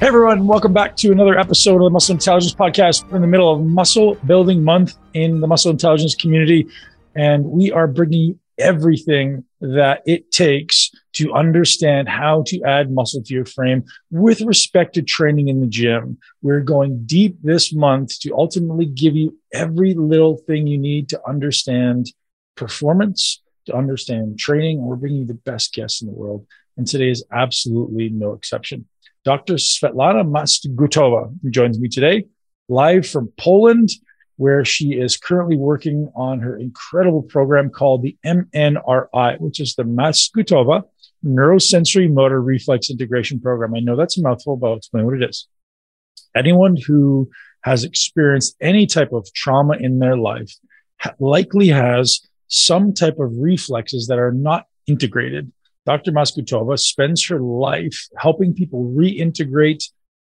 Hey everyone, welcome back to another episode of the Muscle Intelligence Podcast. We're in the middle of Muscle Building Month in the Muscle Intelligence community, and we are bringing everything that it takes to understand how to add muscle to your frame with respect to training in the gym. We're going deep this month to ultimately give you every little thing you need to understand performance, to understand training. We're bringing you the best guests in the world. And today is absolutely no exception. Dr. Svetlana Masgutova, who joins me today, live from Poland, where she is currently working on her incredible program called the MNRI, which is the Masgutova Neurosensorimotor Reflex Integration Program. I know that's a mouthful, but I'll explain what it is. Anyone who has experienced any type of trauma in their life likely has some type of reflexes that are not integrated Dr. Masgutova spends her life helping people reintegrate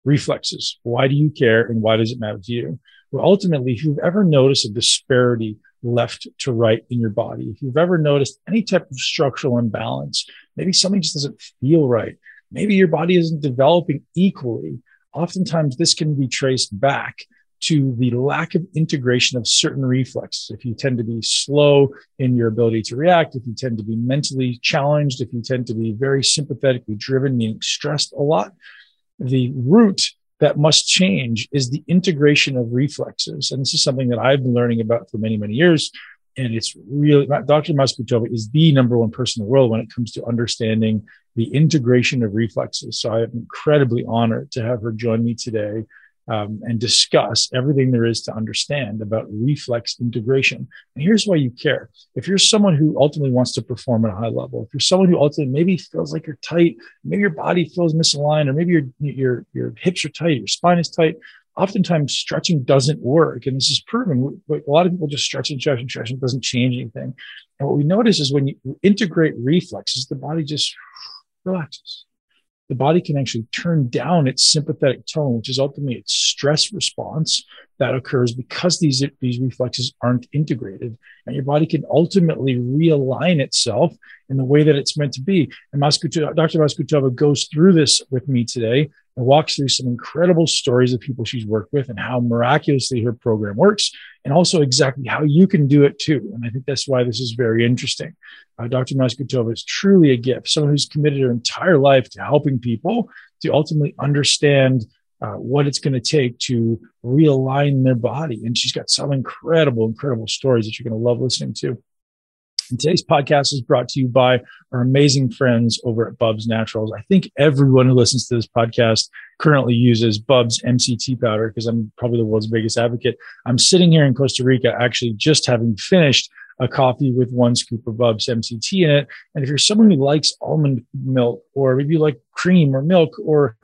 reflexes. Why do you care and why does it matter to you? Well, ultimately, if you've ever noticed a disparity left to right in your body, if you've ever noticed any type of structural imbalance, maybe something just doesn't feel right, maybe your body isn't developing equally, oftentimes this can be traced back to the lack of integration of certain reflexes. If you tend to be slow in your ability to react, if you tend to be mentally challenged, if you tend to be very sympathetically driven, meaning stressed a lot, the root that must change is the integration of reflexes. And this is something that I've been learning about for many, many years. And it's really, Dr. Masgutova is the number one person in the world when it comes to understanding the integration of reflexes. So I'm incredibly honored to have her join me today um, and discuss everything there is to understand about reflex integration. And here's why you care. If you're someone who ultimately wants to perform at a high level, if you're someone who ultimately maybe feels like you're tight, maybe your body feels misaligned, or maybe your your your hips are tight, your spine is tight. Oftentimes, stretching doesn't work, and this is proven. A lot of people just stretch and stretch and stretch, and it doesn't change anything. And what we notice is when you integrate reflexes, the body just relaxes the body can actually turn down its sympathetic tone, which is ultimately its stress response that occurs because these, these reflexes aren't integrated. And your body can ultimately realign itself in the way that it's meant to be. And Dr. Masgutova goes through this with me today and walks through some incredible stories of people she's worked with and how miraculously her program works, and also exactly how you can do it too. And I think that's why this is very interesting. Uh, Dr. Masgutova is truly a gift, someone who's committed her entire life to helping people to ultimately understand uh, what it's going to take to realign their body. And she's got some incredible, incredible stories that you're going to love listening to. And today's podcast is brought to you by our amazing friends over at Bubs Naturals. I think everyone who listens to this podcast currently uses Bubs MCT powder because I'm probably the world's biggest advocate. I'm sitting here in Costa Rica actually just having finished a coffee with one scoop of Bubs MCT in it. And if you're someone who likes almond milk or maybe you like cream or milk or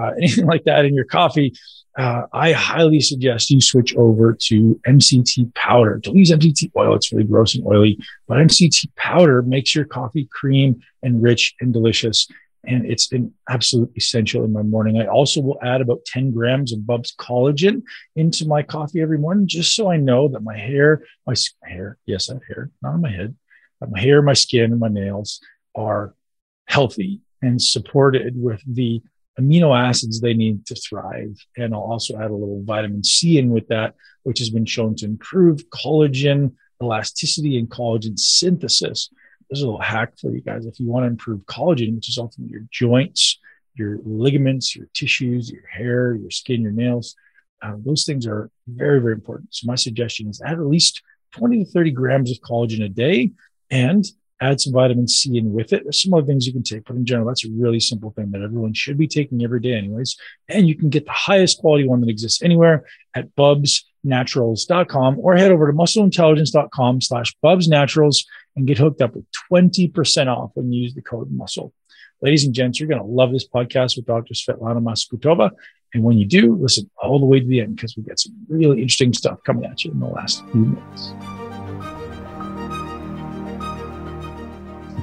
uh, anything like that in your coffee, uh, I highly suggest you switch over to MCT powder. Don't use MCT oil. It's really gross and oily, but MCT powder makes your coffee cream and rich and delicious. And it's an absolute essential in my morning. I also will add about 10 grams of Bubs collagen into my coffee every morning, just so I know that my hair, my hair, yes, I have hair, not on my head, but my hair, my skin, and my nails are healthy and supported with the amino acids they need to thrive. And I'll also add a little vitamin C in with that, which has been shown to improve collagen elasticity and collagen synthesis. There's a little hack for you guys. If you want to improve collagen, which is ultimately your joints, your ligaments, your tissues, your hair, your skin, your nails, uh, those things are very, very important. So my suggestion is add at least 20 to 30 grams of collagen a day and add some vitamin C in with it. There's some other things you can take, but in general, that's a really simple thing that everyone should be taking every day, anyways. And you can get the highest quality one that exists anywhere at bubsnaturals.com or head over to muscleintelligence.com slash bubsnaturals and get hooked up with 20% off when you use the code muscle. Ladies and gents, you're going to love this podcast with Dr. Svetlana Masgutova. And when you do, listen all the way to the end because we got some really interesting stuff coming at you in the last few minutes.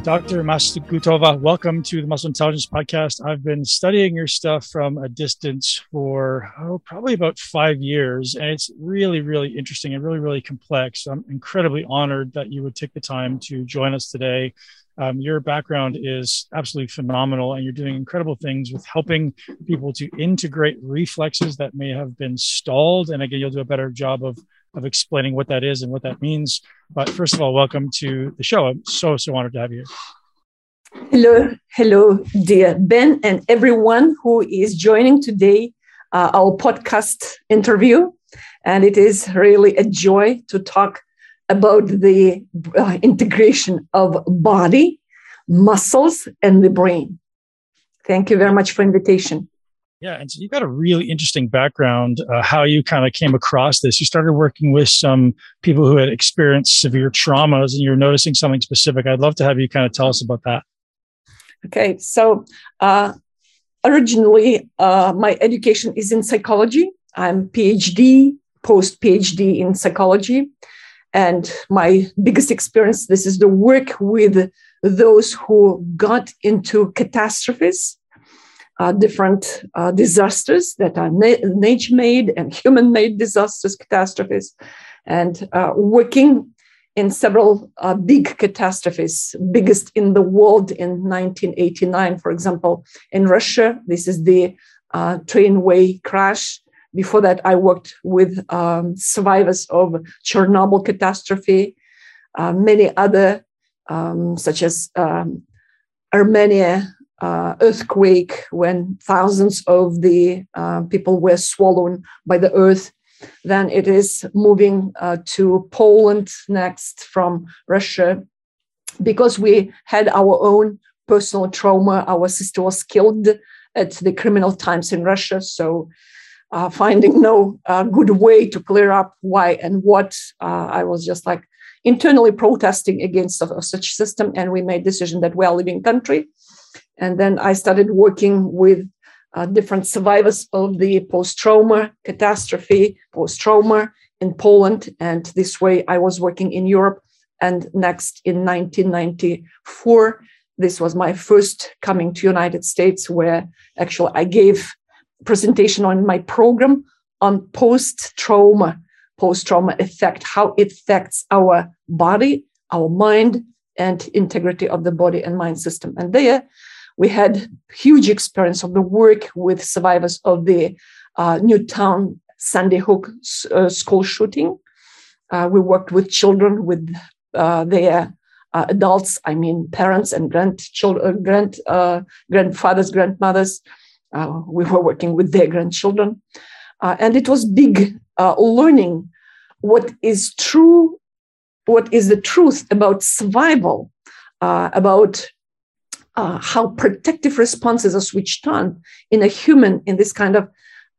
Dr. Masgutova, welcome to the Muscle Intelligence Podcast. I've been studying your stuff from a distance for oh, probably about five years, and it's really, really interesting and really, really complex. I'm incredibly honored that you would take the time to join us today Um, your background is absolutely phenomenal, and you're doing incredible things with helping people to integrate reflexes that may have been stalled. And again, you'll do a better job of of explaining what that is and what that means. But first of all, welcome to the show. I'm so so honored to have you. Hello, hello, dear Ben, and everyone who is joining today uh, our podcast interview. And it is really a joy to talk about the uh, integration of body, muscles, and the brain. Thank you very much for invitation. Yeah, and so you've got a really interesting background. Uh, how you kind of came across this? You started working with some people who had experienced severe traumas, and you're noticing something specific. I'd love to have you kind of tell us about that. Okay, so uh, originally, uh, my education is in psychology. I'm PhD, post PhD in psychology, and my biggest experience. This is the work with those who got into catastrophes uh, different uh, disasters that are na- nature made and human made disasters, catastrophes, and uh, working in several uh, big catastrophes, biggest in the world in 1989, for example, in Russia. This is the uh, trainway crash. Before that, I worked with um, survivors of Chernobyl catastrophe, uh, many other, um, such as um, Armenia uh, earthquake when thousands of the uh, people were swallowed by the earth. Then it is moving uh, to Poland next from Russia because we had our own personal trauma. Our sister was killed at the criminal times in Russia. So, uh, finding no uh, good way to clear up why and what, uh, I was just like internally protesting against such system. And we made decision that we are living country and then I started working with uh, different survivors of the post trauma catastrophe, post trauma in Poland. And this way I was working in Europe. And next in 1994, this was my first coming to United States where actually I gave presentation on my program on post trauma, post trauma effect, how it affects our body, our mind, and integrity of the body and mind system. And there we had huge experience of the work with survivors of the uh, Newtown Sandy Hook uh, school shooting. Uh, we worked with children, with uh, their uh, adults, I mean parents and grandchildren, uh, grand, grandfathers, grandmothers. we were working with their grandchildren. and it was big learning what is true, what is the truth about survival, about uh, how protective responses are switched on in a human in this kind of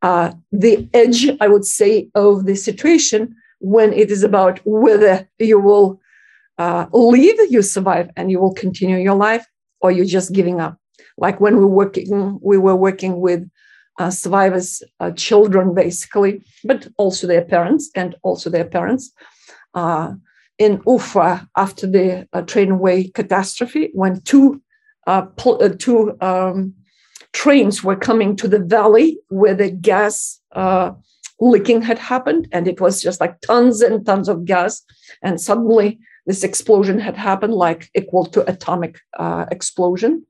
uh, the edge, I would say, of the situation when it is about whether you will uh, live, you survive, and you will continue your life, or you're just giving up. Like when we were working, we were working with uh, survivors' uh, children, basically, but also their parents, and also their parents. Uh, in Ufa, after the uh, trainway catastrophe, when two uh, uh, two um, trains were coming to the valley where the gas uh, leaking had happened, and it was just like tons and tons of gas. And suddenly, this explosion had happened, like equal to atomic uh, explosion.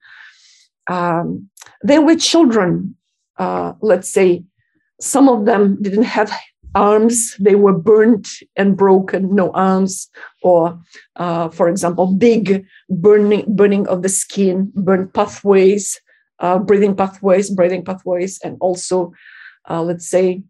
Um, there were children, uh, let's say, some of them didn't have arms they were burnt and broken no arms or uh, for example big burning burning of the skin burnt pathways uh, breathing pathways breathing pathways and also uh, let's say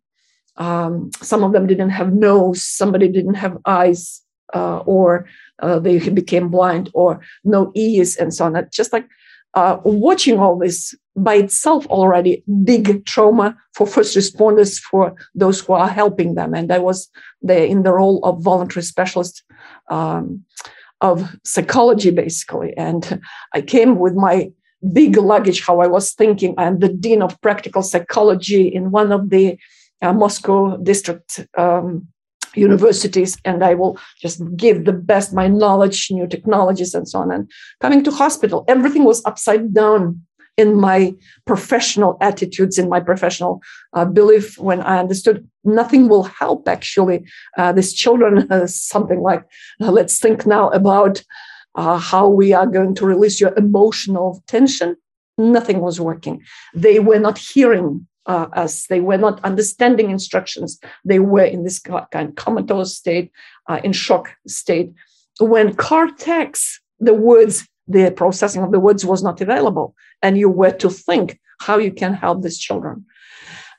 um, some of them didn't have nose somebody didn't have eyes uh, or uh, they became blind or no ears and so on. Just like uh, watching all this by itself already big trauma for first responders for those who are helping them. And i was there in the role of voluntary specialist um, of psychology basically. And i came with my big luggage how i was thinking. I'm the dean of practical psychology in one of the uh, moscow district um, universities and i will just give the best my knowledge new technologies and so on and coming to hospital everything was upside down in my professional attitudes, in my professional uh, belief, when I understood nothing will help actually uh, these children, uh, something like, uh, let's think now about uh, how we are going to release your emotional tension. Nothing was working. They were not hearing uh. They were not understanding instructions. They were in this kind of comatose state, uh, in shock state. When cortex, the words, the processing of the words was not available, and you were to think how you can help these children.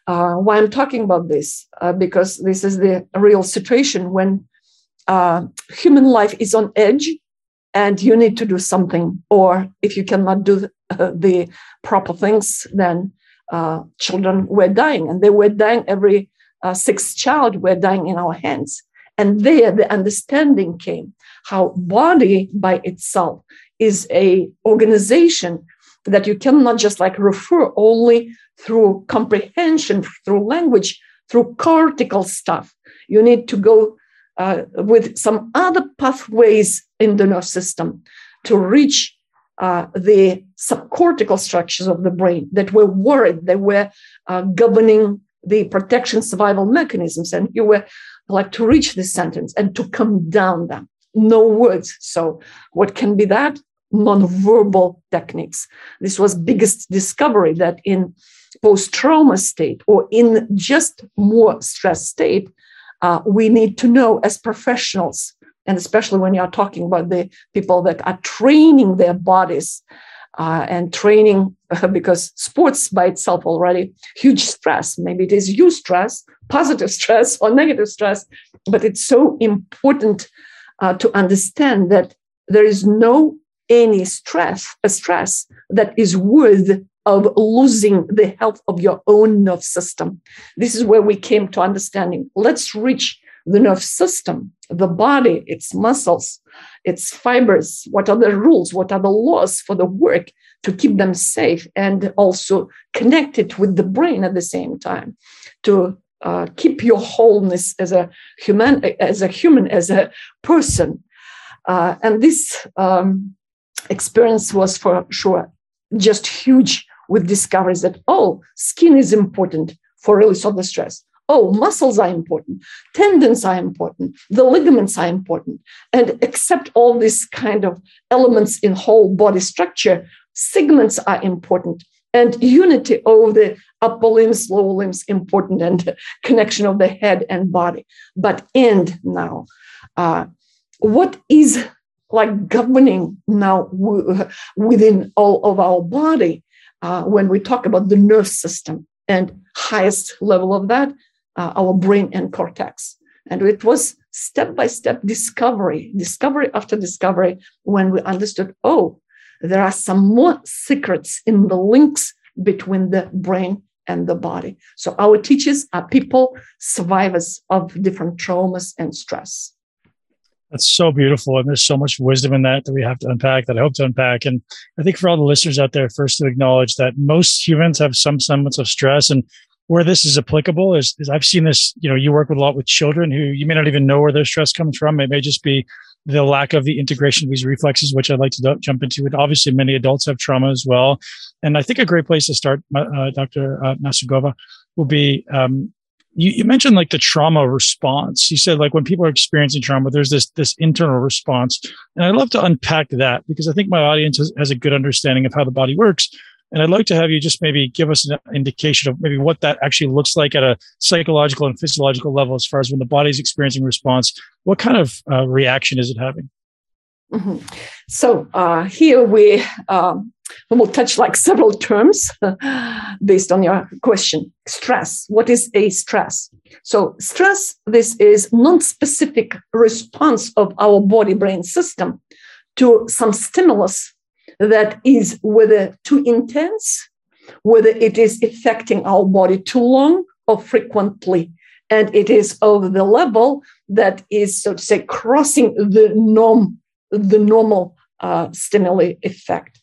Uh, why I'm talking about this? Uh, because this is the real situation when uh, human life is on edge and you need to do something. Or if you cannot do uh, the proper things, then uh, children were dying, and they were dying. Every uh, sixth child were dying in our hands. And there, the understanding came how body by itself is a organization that you cannot just like refer only through comprehension, through language, through cortical stuff. You need to go uh, with some other pathways in the nerve system to reach uh, the subcortical structures of the brain that were worried, they were uh, governing the protection survival mechanisms. And you were like to reach this sentence and to come down them. No words. So, what can be that? Non-verbal techniques. This was biggest discovery that in post-trauma state or in just more stress state, uh, we need to know as professionals, and especially when you are talking about the people that are training their bodies uh, and training, because sports by itself already huge stress. Maybe it is eustress, positive stress, or negative stress, but it's so important uh, to understand that there is no any stress, a stress that is worth of losing the health of your own nerve system. This is where we came to understanding. Let's reach the nerve system, the body, its muscles, its fibers. What are the rules? What are the laws for the work to keep them safe and also connected with the brain at the same time to uh, keep your wholeness as a human, as a human, as a person. Uh, and this um, experience was for sure just huge with discoveries that, oh, skin is important for release of the stress. Oh, muscles are important, tendons are important, the ligaments are important. And except all these kind of elements in whole body structure, segments are important. And unity of the upper limbs, lower limbs, important, and connection of the head and body. But end now. Uh, what is like governing now w- within all of our body uh, when we talk about the nerve system and highest level of that, uh, our brain and cortex. And it was step by step discovery, discovery after discovery, when we understood, oh, there are some more secrets in the links between the brain and the body. So our teachers are people, survivors of different traumas and stress. That's so beautiful. And there's so much wisdom in that that we have to unpack that I hope to unpack. And I think for all the listeners out there, first to acknowledge that most humans have some semblance of stress and where this is applicable is, is I've seen this, you know, you work with a lot with children who you may not even know where their stress comes from. It may just be the lack of the integration of these reflexes, which I'd like to jump into. And obviously, many adults have trauma as well. And I think a great place to start, uh, Dr. Uh, Masgutova, will be um, you, you mentioned like the trauma response. You said like when people are experiencing trauma, there's this this internal response, and I'd love to unpack that because I think my audience has, has a good understanding of how the body works. And I'd like to have you just maybe give us an indication of maybe what that actually looks like at a psychological and physiological level, as far as when the body is experiencing response. What kind of uh, reaction is it having? Mm-hmm. So uh, here we um, we will touch like several terms based on your question. Stress. What is a stress? So stress. This is non-specific response of our body-brain system to some stimulus that is whether too intense, whether it is affecting our body too long or frequently, and it is of the level that is, so to say, crossing the norm the normal uh, stimuli effect,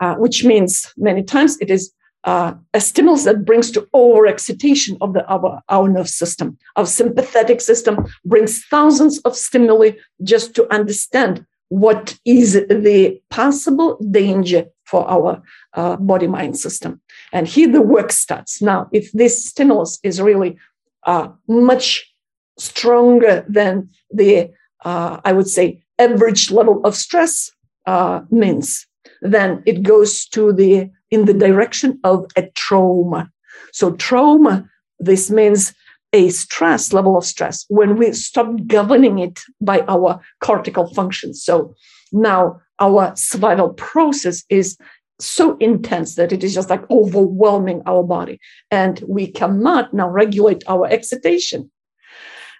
uh, which means many times it is uh, a stimulus that brings to overexcitation of the our, our nerve system. Our sympathetic system brings thousands of stimuli just to understand what is the possible danger for our uh, body mind system. And here the work starts. Now, if this stimulus is really uh, much stronger than the uh, I would say, average level of stress uh, means, then it goes to the in the direction of a trauma. So trauma, this means a stress level of stress when we stop governing it by our cortical functions. So now our survival process is so intense that it is just like overwhelming our body. And we cannot now regulate our excitation.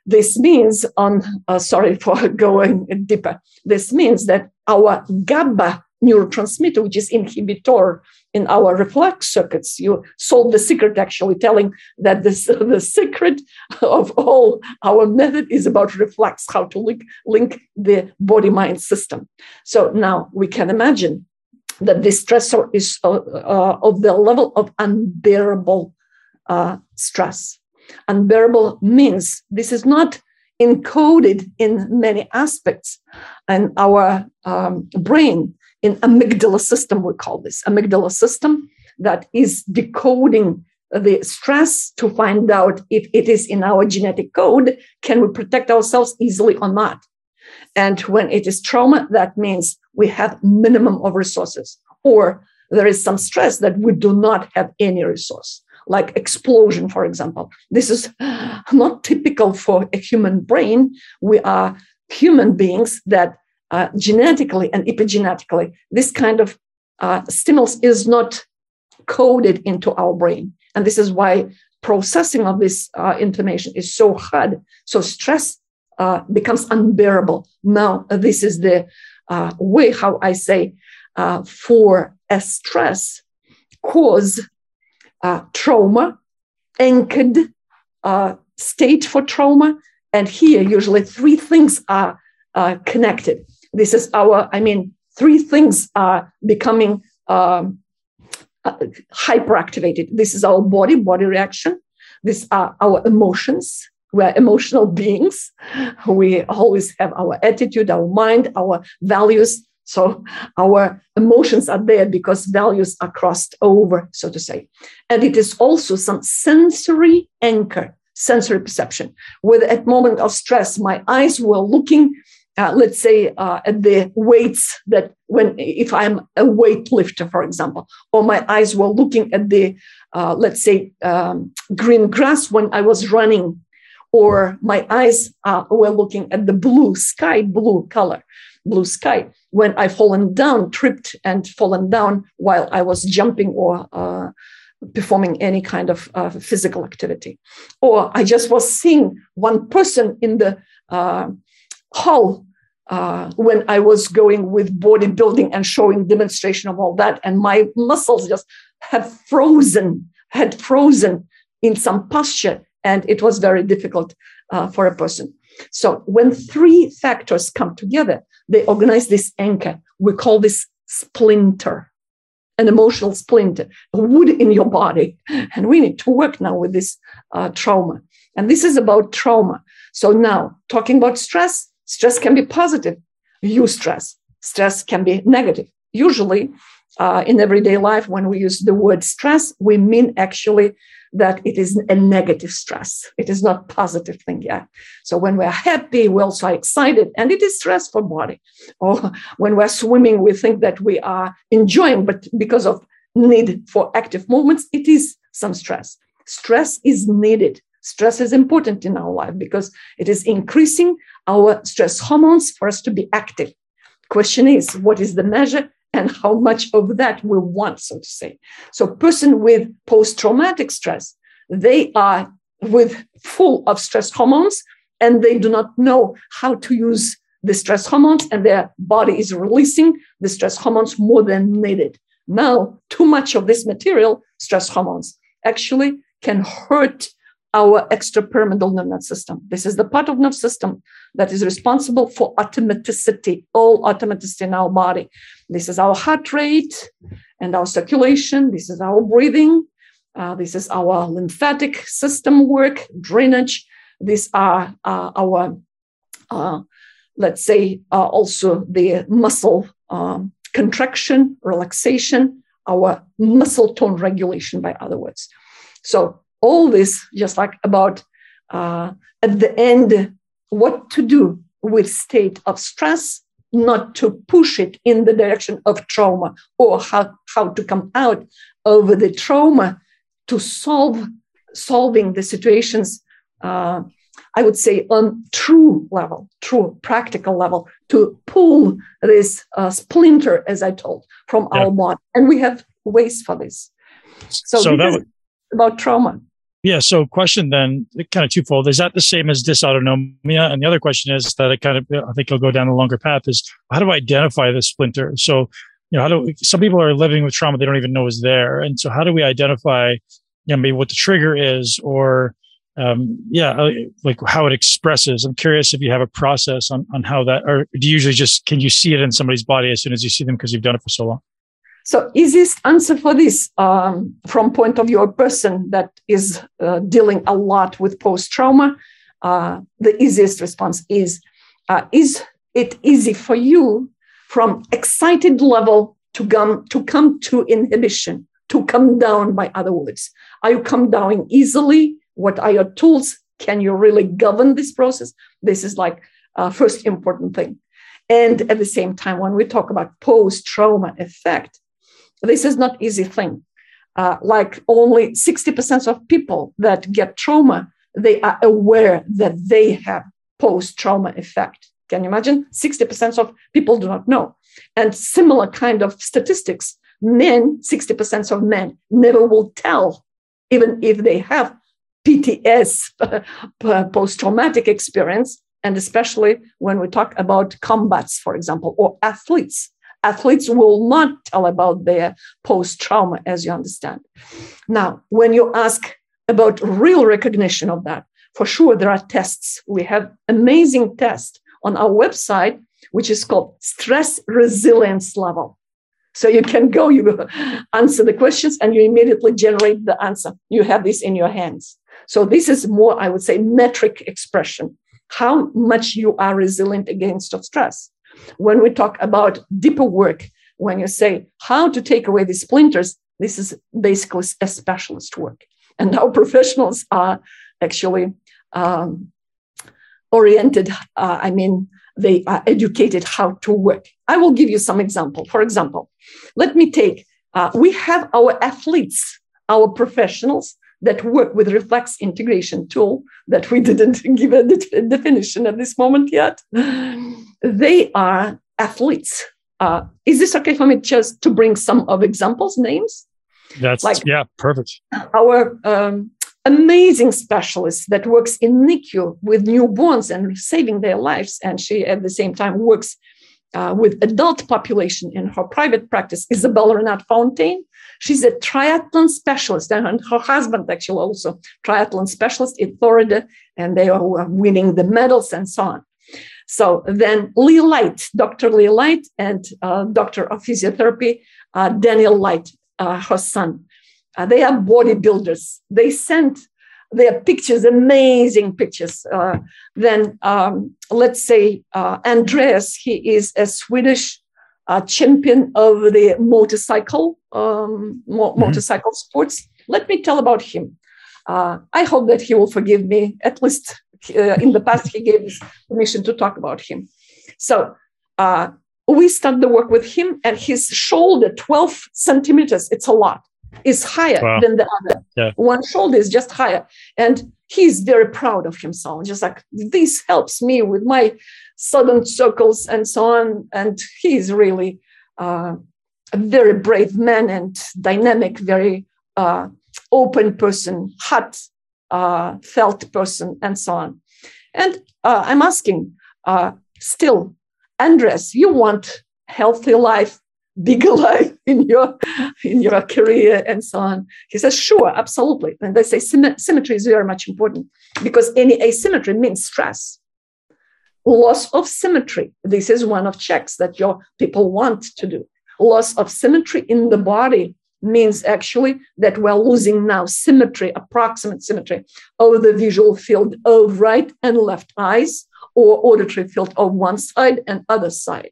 This means on uh, sorry for going deeper. This means that our GABA neurotransmitter which is inhibitor in our reflex circuits you solve the secret actually telling that this the secret of all our method is about reflex how to link, link the body mind system so now we can imagine that this stressor is uh, uh, of the level of unbearable uh, stress. Unbearable means this is not encoded in many aspects and our um, brain, in amygdala system, we call this amygdala system that is decoding the stress to find out if it is in our genetic code, can we protect ourselves easily or not? And when it is trauma, that means we have minimum of resources, or there is some stress that we do not have any resource, like explosion, for example. This is not typical for a human brain. We are human beings that uh, genetically and epigenetically, this kind of uh, stimulus is not coded into our brain. And this is why processing of this uh, information is so hard. So stress uh, becomes unbearable. Now, uh, this is the uh, way how I say uh, for a stress cause uh, trauma, anchored uh, state for trauma. And here, usually, three things are connected. This is our, I mean, three things are becoming um, hyperactivated. This is our body, body reaction. These are our emotions, we're emotional beings. We always have our attitude, our mind, our values. So our emotions are there because values are crossed over, so to say. And it is also some sensory anchor, sensory perception. With at moment of stress, my eyes were looking, uh, let's say, uh, at the weights that when if I'm a weightlifter, for example, or my eyes were looking at the, uh, let's say, um, green grass when I was running or my eyes uh, were looking at the blue sky, blue color, blue sky, when i've fallen down, tripped and fallen down while I was jumping or uh, performing any kind of uh, physical activity. Or I just was seeing one person in the uh, hall uh, when I was going with bodybuilding and showing demonstration of all that, and my muscles just have frozen, had frozen in some posture and it was very difficult uh, for a person. So when three factors come together, they organize this anchor. We call this splinter, an emotional splinter, a wood in your body. And we need to work now with this uh, trauma. And this is about trauma. So now, talking about stress, stress can be positive. Eustress. Stress can be negative. Usually, uh, in everyday life, when we use the word stress, we mean actually that it is a negative stress. It is not positive thing yet. So when we're happy, we're also excited, and it is stressful body. Or when we're swimming, we think that we are enjoying, but because of need for active movements, it is some stress. Stress is needed. Stress is important in our life because it is increasing our stress hormones for us to be active. Question is, what is the measure and how much of that we want, so to say. So, person with post-traumatic stress, they are with full of stress hormones, and they do not know how to use the stress hormones, and their body is releasing the stress hormones more than needed. Now, too much of this material, stress hormones, actually can hurt our extrapyramidal nervous system. This is the part of nerve system that is responsible for automaticity, all automaticity in our body. This is our heart rate and our circulation. This is our breathing. Uh, this is our lymphatic system work, drainage. These are uh, our, uh, let's say, uh, also the muscle um, contraction, relaxation, our muscle tone regulation, by other words. So all this just like about uh, at the end what to do with state of stress, not to push it in the direction of trauma or how, how to come out of the trauma to solve solving the situations uh, I would say on true level, true practical level, to pull this uh, splinter, as I told, from yeah. our body. And we have ways for this. So, so that was, about trauma. Yeah. So, question then, kind of twofold: is that the same as dysautonomia? And the other question is that it kind of, I think, I'll go down a longer path. Is how do I identify the splinter? So, you know, how do some people are living with trauma they don't even know is there, and so how do we identify, you know, maybe what the trigger is, or um, yeah, uh, like how it expresses. I'm curious if you have a process on on how that, or do you usually just can you see it in somebody's body as soon as you see them because you've done it for so long? So, easiest answer for this, um, from point of view of person that is uh, dealing a lot with post trauma, uh, the easiest response is: uh, Is it easy for you from excited level to come to come to inhibition, to come down? By other words, are you come down easily? what are your tools can you really govern this process this is like uh, first important thing and at the same time when we talk about post trauma effect this is not easy thing. Uh, like only 60% of people that get trauma they are aware that they have post trauma effect. Can you imagine? 60% of people do not know. And similar kind of statistics men 60% of men never will tell even if they have PTS, post traumatic experience, and especially when we talk about combats, for example, or athletes. Athletes will not tell about their post trauma, as you understand. Now, when you ask about real recognition of that, for sure, there are tests. We have amazing test on our website, which is called stress resilience level. So you can go, you answer the questions, and you immediately generate the answer. You have this in your hands. So this is more, I would say, metric expression, how much you are resilient against stress. When we talk about deeper work, when you say how to take away the splinters, this is basically a specialist work. And our professionals are actually um, oriented, uh, I mean, they are educated how to work. I will give you some example. For example, let me take, uh, we have our athletes, our professionals that work with reflex integration tool that we didn't give a de- definition at this moment yet. They are athletes. Uh, is this okay for me just to bring some of examples, names? That's like yeah, perfect. Our um, amazing specialist that works in NICU with newborns and saving their lives, and she at the same time works uh, with adult population in her private practice, Isabella Renat Fontaine. She's a triathlon specialist, and her husband actually also triathlon specialist in Florida, and they are winning the medals and so on. So then Lee Light, Dr. Lee Light, and uh, Doctor of Physiotherapy, uh, Daniel Light, uh, her son. Uh, they are bodybuilders. They sent their pictures, amazing pictures. Uh, then um, let's say uh, Andreas, he is a Swedish uh, champion of the motorcycle um, mo- mm-hmm. motorcycle sports. Let me tell about him. Uh, I hope that he will forgive me. At least in the past, he gave us permission to talk about him. So uh, we start the work with him, and his shoulder, 12 centimeters, it's a lot is higher wow. than the other. Yeah. One shoulder is just higher. And he's very proud of himself. Just like this helps me with my southern circles and so on. And he's really uh, a very brave man and dynamic, very uh, open person, hot, uh, felt person, and so on. And uh, I'm asking uh, still, Andres, you want healthy life, bigger life in your in your career and so on? He says sure absolutely. And they say symmetry is very much important because any asymmetry means stress. Loss of symmetry this is one of checks that your people want to do. Loss of symmetry in the body means actually that we're losing now symmetry approximate symmetry of the visual field of right and left eyes or auditory field of one side and other side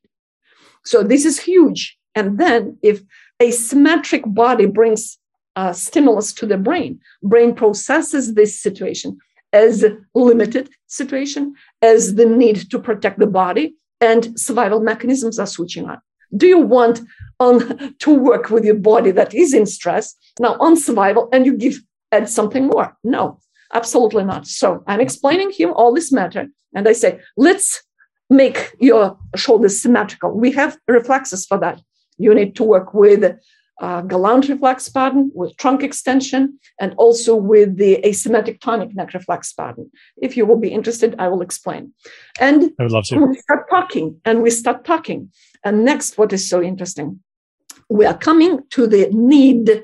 so this is huge and then, if a symmetric body brings uh, stimulus to the brain, brain processes this situation as a limited situation, as the need to protect the body, and survival mechanisms are switching on. Do you want on to work with your body that is in stress now on survival and you give add something more? No, absolutely not. So I'm explaining him all this matter, and I say, let's make your shoulders symmetrical. We have reflexes for that. You need to work with uh, Galant reflex pattern, with trunk extension, and also with the asymmetric tonic neck reflex pattern. If you will be interested, I will explain. And I would love to. We start talking, and we start talking. And next, what is so interesting, we are coming to the need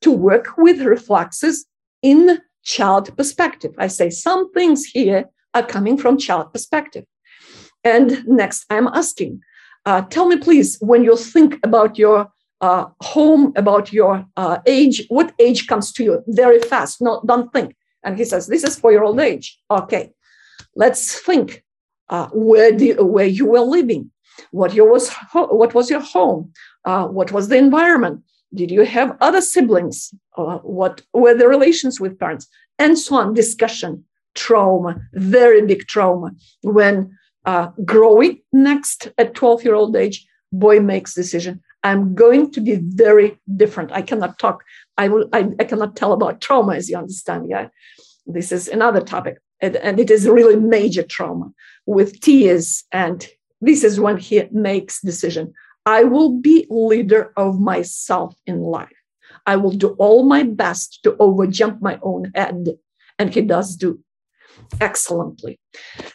to work with reflexes in child perspective. I say some things here are coming from child perspective. And next, I'm asking, uh, tell me please, when you think about your uh, home, about your uh, age, what age comes to you very fast? No, don't think. And he says, this is for your old age. Okay, let's think. Uh, where do where you were living? What your was what was your home? Uh, what was the environment? Did you have other siblings? Uh, what were the relations with parents? And so on. Discussion, trauma, very big trauma. When uh, growing next at 12 year old age, boy makes decision. I'm going to be very different. I cannot talk. I will. I, I cannot tell about trauma, as you understand. Yeah, this is another topic, and, and it is really major trauma with tears. And this is when he makes decision. I will be leader of myself in life. I will do all my best to overjump my own head, and he does do excellently.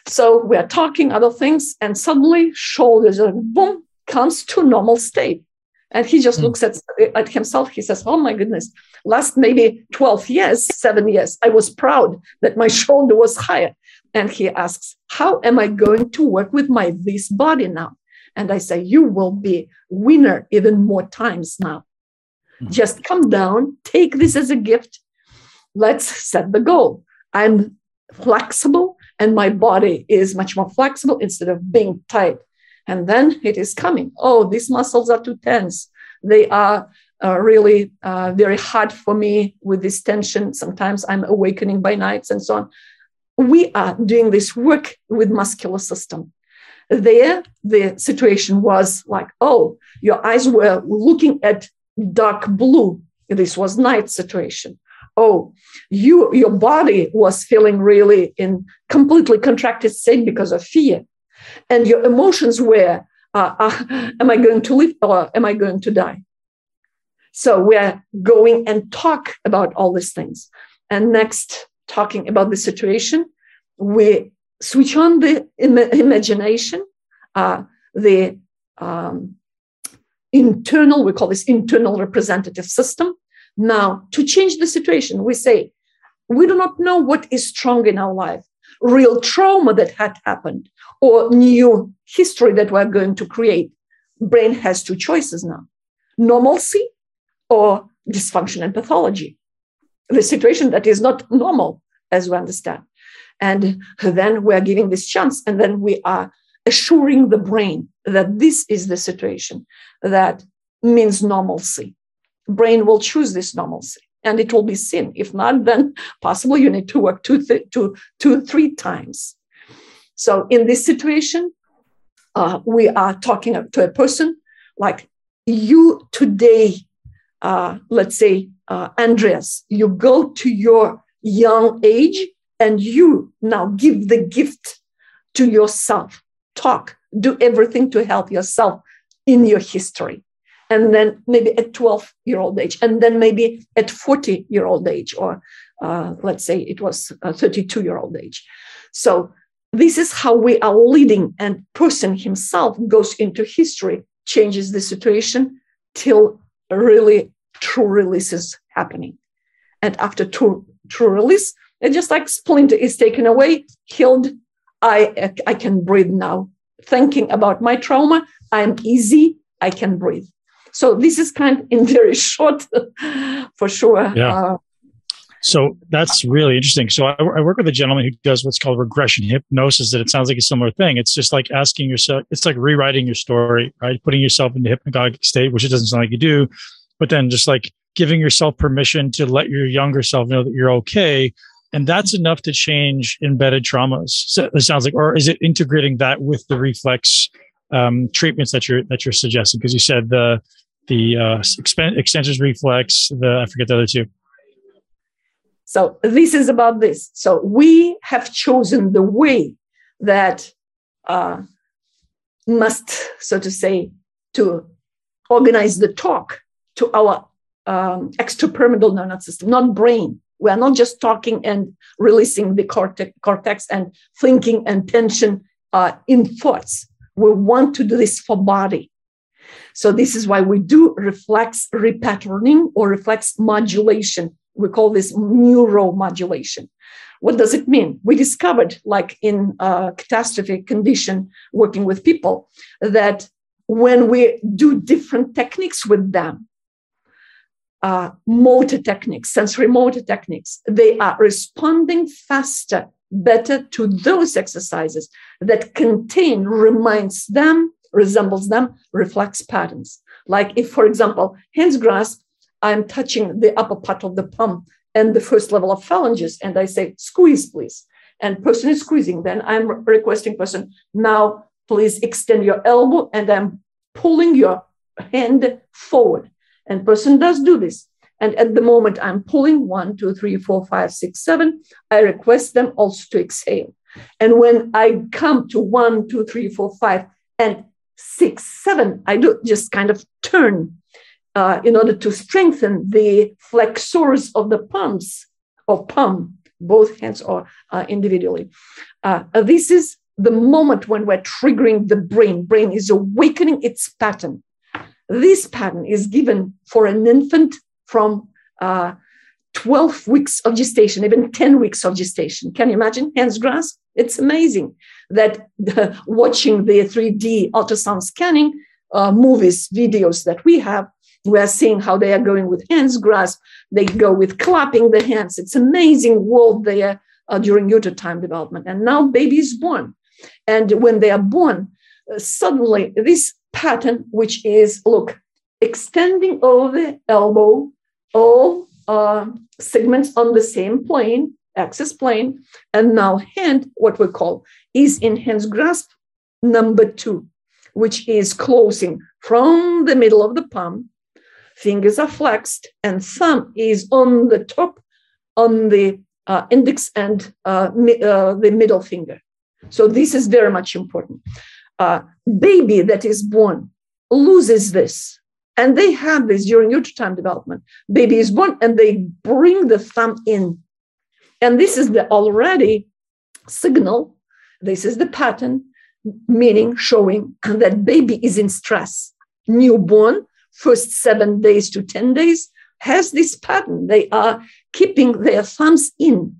So we are talking other things, and suddenly shoulders are boom comes to normal state. And he just mm. looks at, at himself. He says, Oh my goodness, last maybe 12 years, seven years, I was proud that my shoulder was higher. And he asks, How am I going to work with my this body now? And I say, You will be winner even more times now. Mm. Just come down, take this as a gift. Let's set the goal. I'm flexible and my body is much more flexible instead of being tight. And then it is coming. Oh, these muscles are too tense. They are uh, really uh, very hard for me with this tension. Sometimes I'm awakening by nights and so on. We are doing this work with muscular system. There, the situation was like, oh, your eyes were looking at dark blue. This was night situation oh you your body was feeling really in completely contracted state because of fear and your emotions were uh, uh, am i going to live or am i going to die so we're going and talk about all these things and next talking about the situation we switch on the Im- imagination uh, the um, internal we call this internal representative system now, to change the situation, we say, we do not know what is strong in our life real trauma that had happened or new history that we're going to create. Brain has two choices now normalcy or dysfunction and pathology. The situation that is not normal, as we understand. And then we're giving this chance, and then we are assuring the brain that this is the situation that means normalcy brain will choose this normalcy and it will be seen. If not, then possibly you need to work two, th- two, two three times. So in this situation, uh, we are talking to a person like you today, uh, let's say, uh, Andreas, you go to your young age and you now give the gift to yourself. Talk, do everything to help yourself in your history and then maybe at 12 year old age, and then maybe at 40 year old age, or uh, let's say it was 32 year old age. So this is how we are leading, and person himself goes into history, changes the situation till really true release is happening. And after true, true release, it's just like splinter is taken away, healed. I, I can breathe now. Thinking about my trauma, I'm easy, I can breathe. So this is kind of in very short, for sure. Yeah. Uh, so that's really interesting. So I, I, work with a gentleman who does what's called regression hypnosis. That it sounds like a similar thing. It's just like asking yourself. It's like rewriting your story, right? Putting yourself in the hypnagogic state, which it doesn't sound like you do, but then just like giving yourself permission to let your younger self know that you're okay. and that's enough to change embedded traumas. So it sounds like, or is it integrating that with the reflex um, treatments that you're that you're suggesting? Because you said the the uh, extensors reflex, the I forget the other two. So this is about this. So we have chosen the way that uh, must, so to say, to organize the talk to our um, extrapyramidal nervous system, not brain. We are not just talking and releasing the cortex, cortex and thinking and tension uh, in thoughts. We want to do this for body. So this is why we do reflex repatterning or reflex modulation. We call this neuromodulation. What does it mean? We discovered, like in a catastrophe condition, working with people, that when we do different techniques with them, uh, motor techniques, sensory motor techniques, they are responding faster, better to those exercises that contain, reminds them, resembles them, reflex patterns. Like if, for example, hands grasp, I'm touching the upper part of the palm and the first level of phalanges, and I say, squeeze, please. And person is squeezing. Then I'm requesting person, now please extend your elbow, and I'm pulling your hand forward and person does do this. And at the moment I'm pulling one, two, three, four, five, six, seven, I request them also to exhale. And when I come to one, two, three, four, five, and six, seven, I do just kind of turn uh, in order to strengthen the flexors of the palms or palm, both hands or uh, individually. Uh, this is the moment when we're triggering the brain. Brain is awakening its pattern. This pattern is given for an infant from uh, 12 weeks of gestation, even 10 weeks of gestation. Can you imagine hands grasp? It's amazing that watching the 3D ultrasound scanning uh, movies, videos that we have, we are seeing how they are going with hands grasp. They go with clapping the hands. It's amazing world there uh, during time development. And now baby is born. And when they are born, uh, suddenly this pattern, which is look, extending over the elbow, all uh, segments on the same plane, axis plane, and now hand, what we call, is in hands grasp number two, which is closing from the middle of the palm. Fingers are flexed, and thumb is on the top, on the uh, index and uh, mi- uh, the middle finger. So this is very much important uh, baby that is born loses this. And they have this during time development. Baby is born and they bring the thumb in. And this is the already signal. This is the pattern, meaning showing that baby is in stress. Newborn, first seven days to 10 days, has this pattern. They are keeping their thumbs in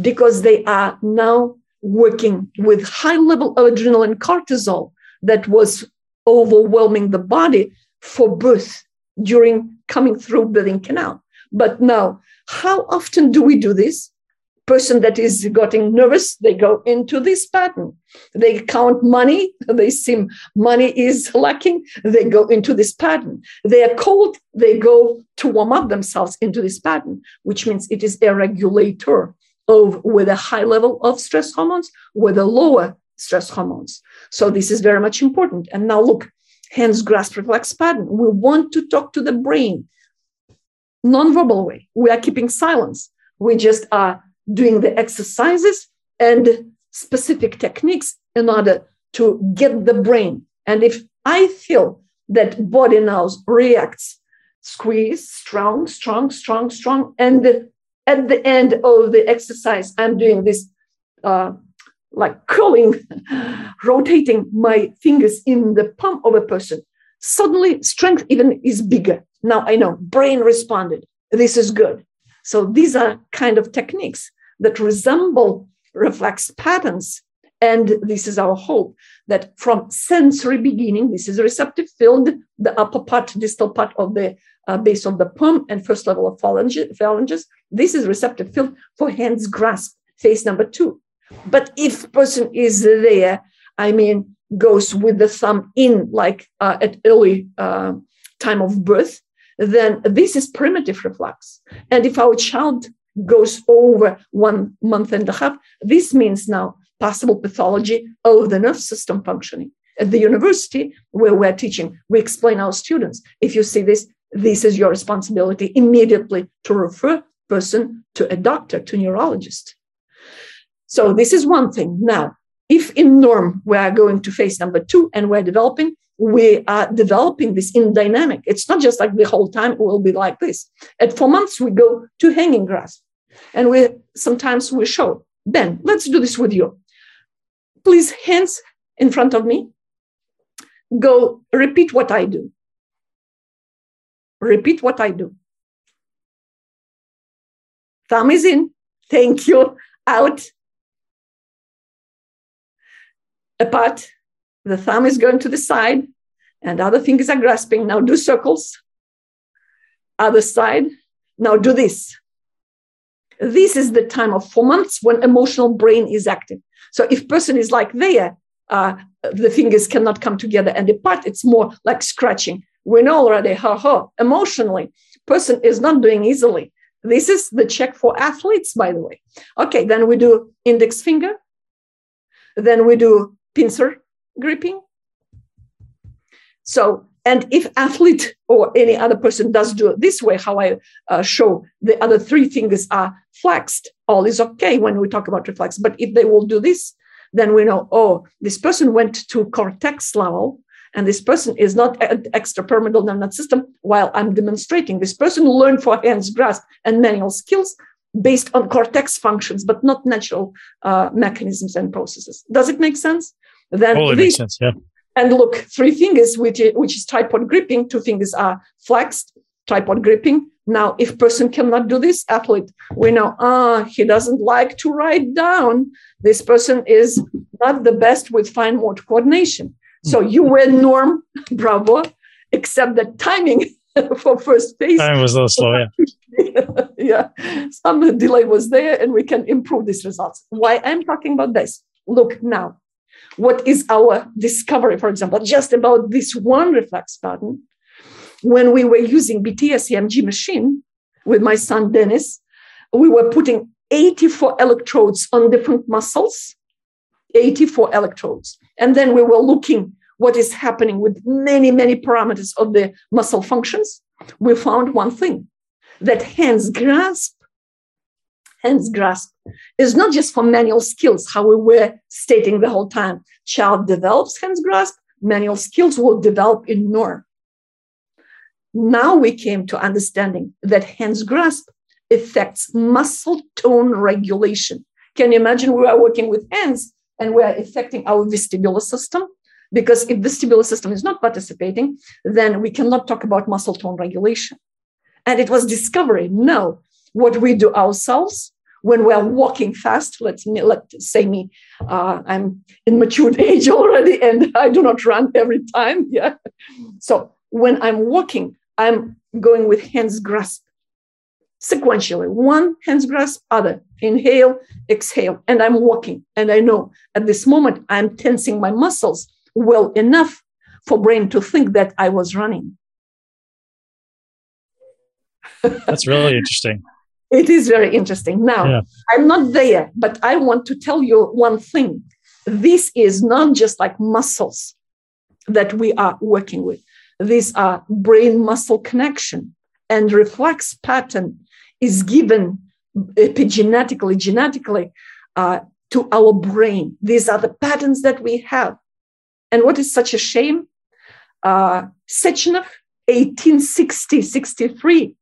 because they are now working with high level of adrenaline cortisol that was overwhelming the body for birth during coming through birthing canal. But now, how often do we do this? Person that is getting nervous, they go into this pattern. They count money, they seem money is lacking, they go into this pattern. They are cold, they go to warm up themselves into this pattern, which means it is a regulator of with a high level of stress hormones, with a lower stress hormones. So this is very much important. And now look, hands grasp reflex pattern. We want to talk to the brain, non-verbal way. We are keeping silence. We just are doing the exercises and specific techniques in order to get the brain. And if I feel that body now reacts, squeeze, strong, strong, strong, strong, and at the end of the exercise, I'm doing this uh, like curling, rotating my fingers in the palm of a person. Suddenly, strength even is bigger. Now I know brain responded. This is good. So these are kind of techniques that resemble reflex patterns. And this is our hope that from sensory beginning, this is a receptive field, the upper part, distal part of the uh, base of the palm and first level of phalanges. This is receptive field for hands grasp, phase number two. But if person is there, I mean, goes with the thumb in like uh, at early uh, time of birth, then this is primitive reflex. And if our child goes over one month and a half, this means now possible pathology of the nerve system functioning. At the university where we're teaching, we explain our students if you see this, this is your responsibility immediately to refer person to a doctor, to neurologist. So this is one thing. Now, if in norm we are going to phase number two and we're developing, we are developing this in dynamic. It's not just like the whole time it will be like this. At four months, we go to hanging grasp. And we sometimes we show, Ben, let's do this with you. Please, hands in front of me. Go repeat what I do. Repeat what I do. Thumb is in. Thank you. Out. Apart. The thumb is going to the side and other fingers are grasping. Now do circles. Other side. Now do this. This is the time of four months when emotional brain is active. So if person is like there, uh, the fingers cannot come together and apart. It's more like scratching. We know already, ha ha, emotionally, person is not doing easily. This is the check for athletes, by the way. Okay, then we do index finger. Then we do pincer gripping. So, and if athlete or any other person does do it this way, how I uh, show the other three fingers are flexed, all is okay when we talk about reflex. But if they will do this, then we know, oh, this person went to cortex level and this person is not an extrapyramidal nervous system while I'm demonstrating. This person learned for hands grasp and manual skills based on cortex functions, but not natural uh, mechanisms and processes. Does it make sense? Then totally this, makes sense. Yeah. And look, three fingers, which is, which is tripod gripping, two fingers are flexed, tripod gripping. Now, if person cannot do this, athlete, we know, ah, he doesn't like to write down. This person is not the best with fine motor coordination. So you were norm, bravo, except that timing for first phase. Time was a little slow, yeah. yeah, some delay was there, and we can improve these results. Why I'm talking about this? Look now, what is our discovery, for example, just about this one reflex pattern? When we were using BTS EMG machine with my son Dennis, we were putting 84 electrodes on different muscles 84 electrodes. And then we were looking what is happening with many, many parameters of the muscle functions. We found one thing that hands grasp, hands grasp is not just for manual skills, how we were stating the whole time. Child develops hands grasp, manual skills will develop in norm. Now we came to understanding that hands grasp affects muscle tone regulation. Can you imagine we are working with hands and we're affecting our vestibular system. Because if vestibular system is not participating, then we cannot talk about muscle tone regulation. And it was discovery. No, what we do ourselves. When we're walking fast, let's let's say me, uh, I'm in matured age already, and I do not run every time. Yeah. So when I'm walking, I'm going with hands grasp sequentially. One hands grasp other. Inhale exhale and i'm walking. And i know at this moment i'm tensing my muscles well enough for brain to think that i was running. That's really interesting it is very interesting now yeah. i'm not there but i want to tell you one thing this is not just like muscles that we are working with these are brain muscle connection and reflex pattern is given epigenetically, genetically uh, to our brain. These are the patterns that we have. And what is such a shame? Uh, Sechenov, 1860 63,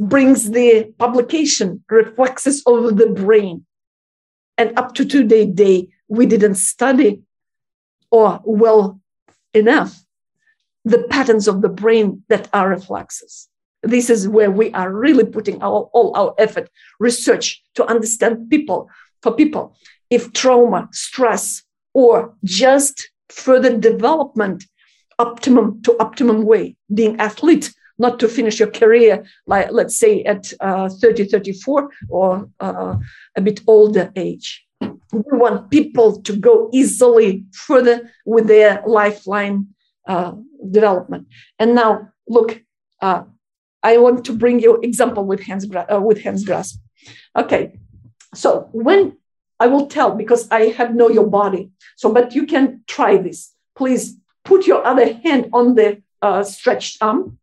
brings the publication Reflexes of the Brain. And up to today, day, we didn't study or well enough the patterns of the brain that are reflexes. This is where we are really putting our, all our effort, research to understand people, for people. If trauma, stress, or just further development, optimum to optimum way, being athlete, not to finish your career, like let's say at uh, 30, 34, or uh, a bit older age. We want people to go easily further with their lifeline uh, development. And now, look, uh, I want to bring you example with hands uh, with hands grasp. Okay. So when I will tell because I have know your body. So, but you can try this. Please put your other hand on the uh, stretched arm.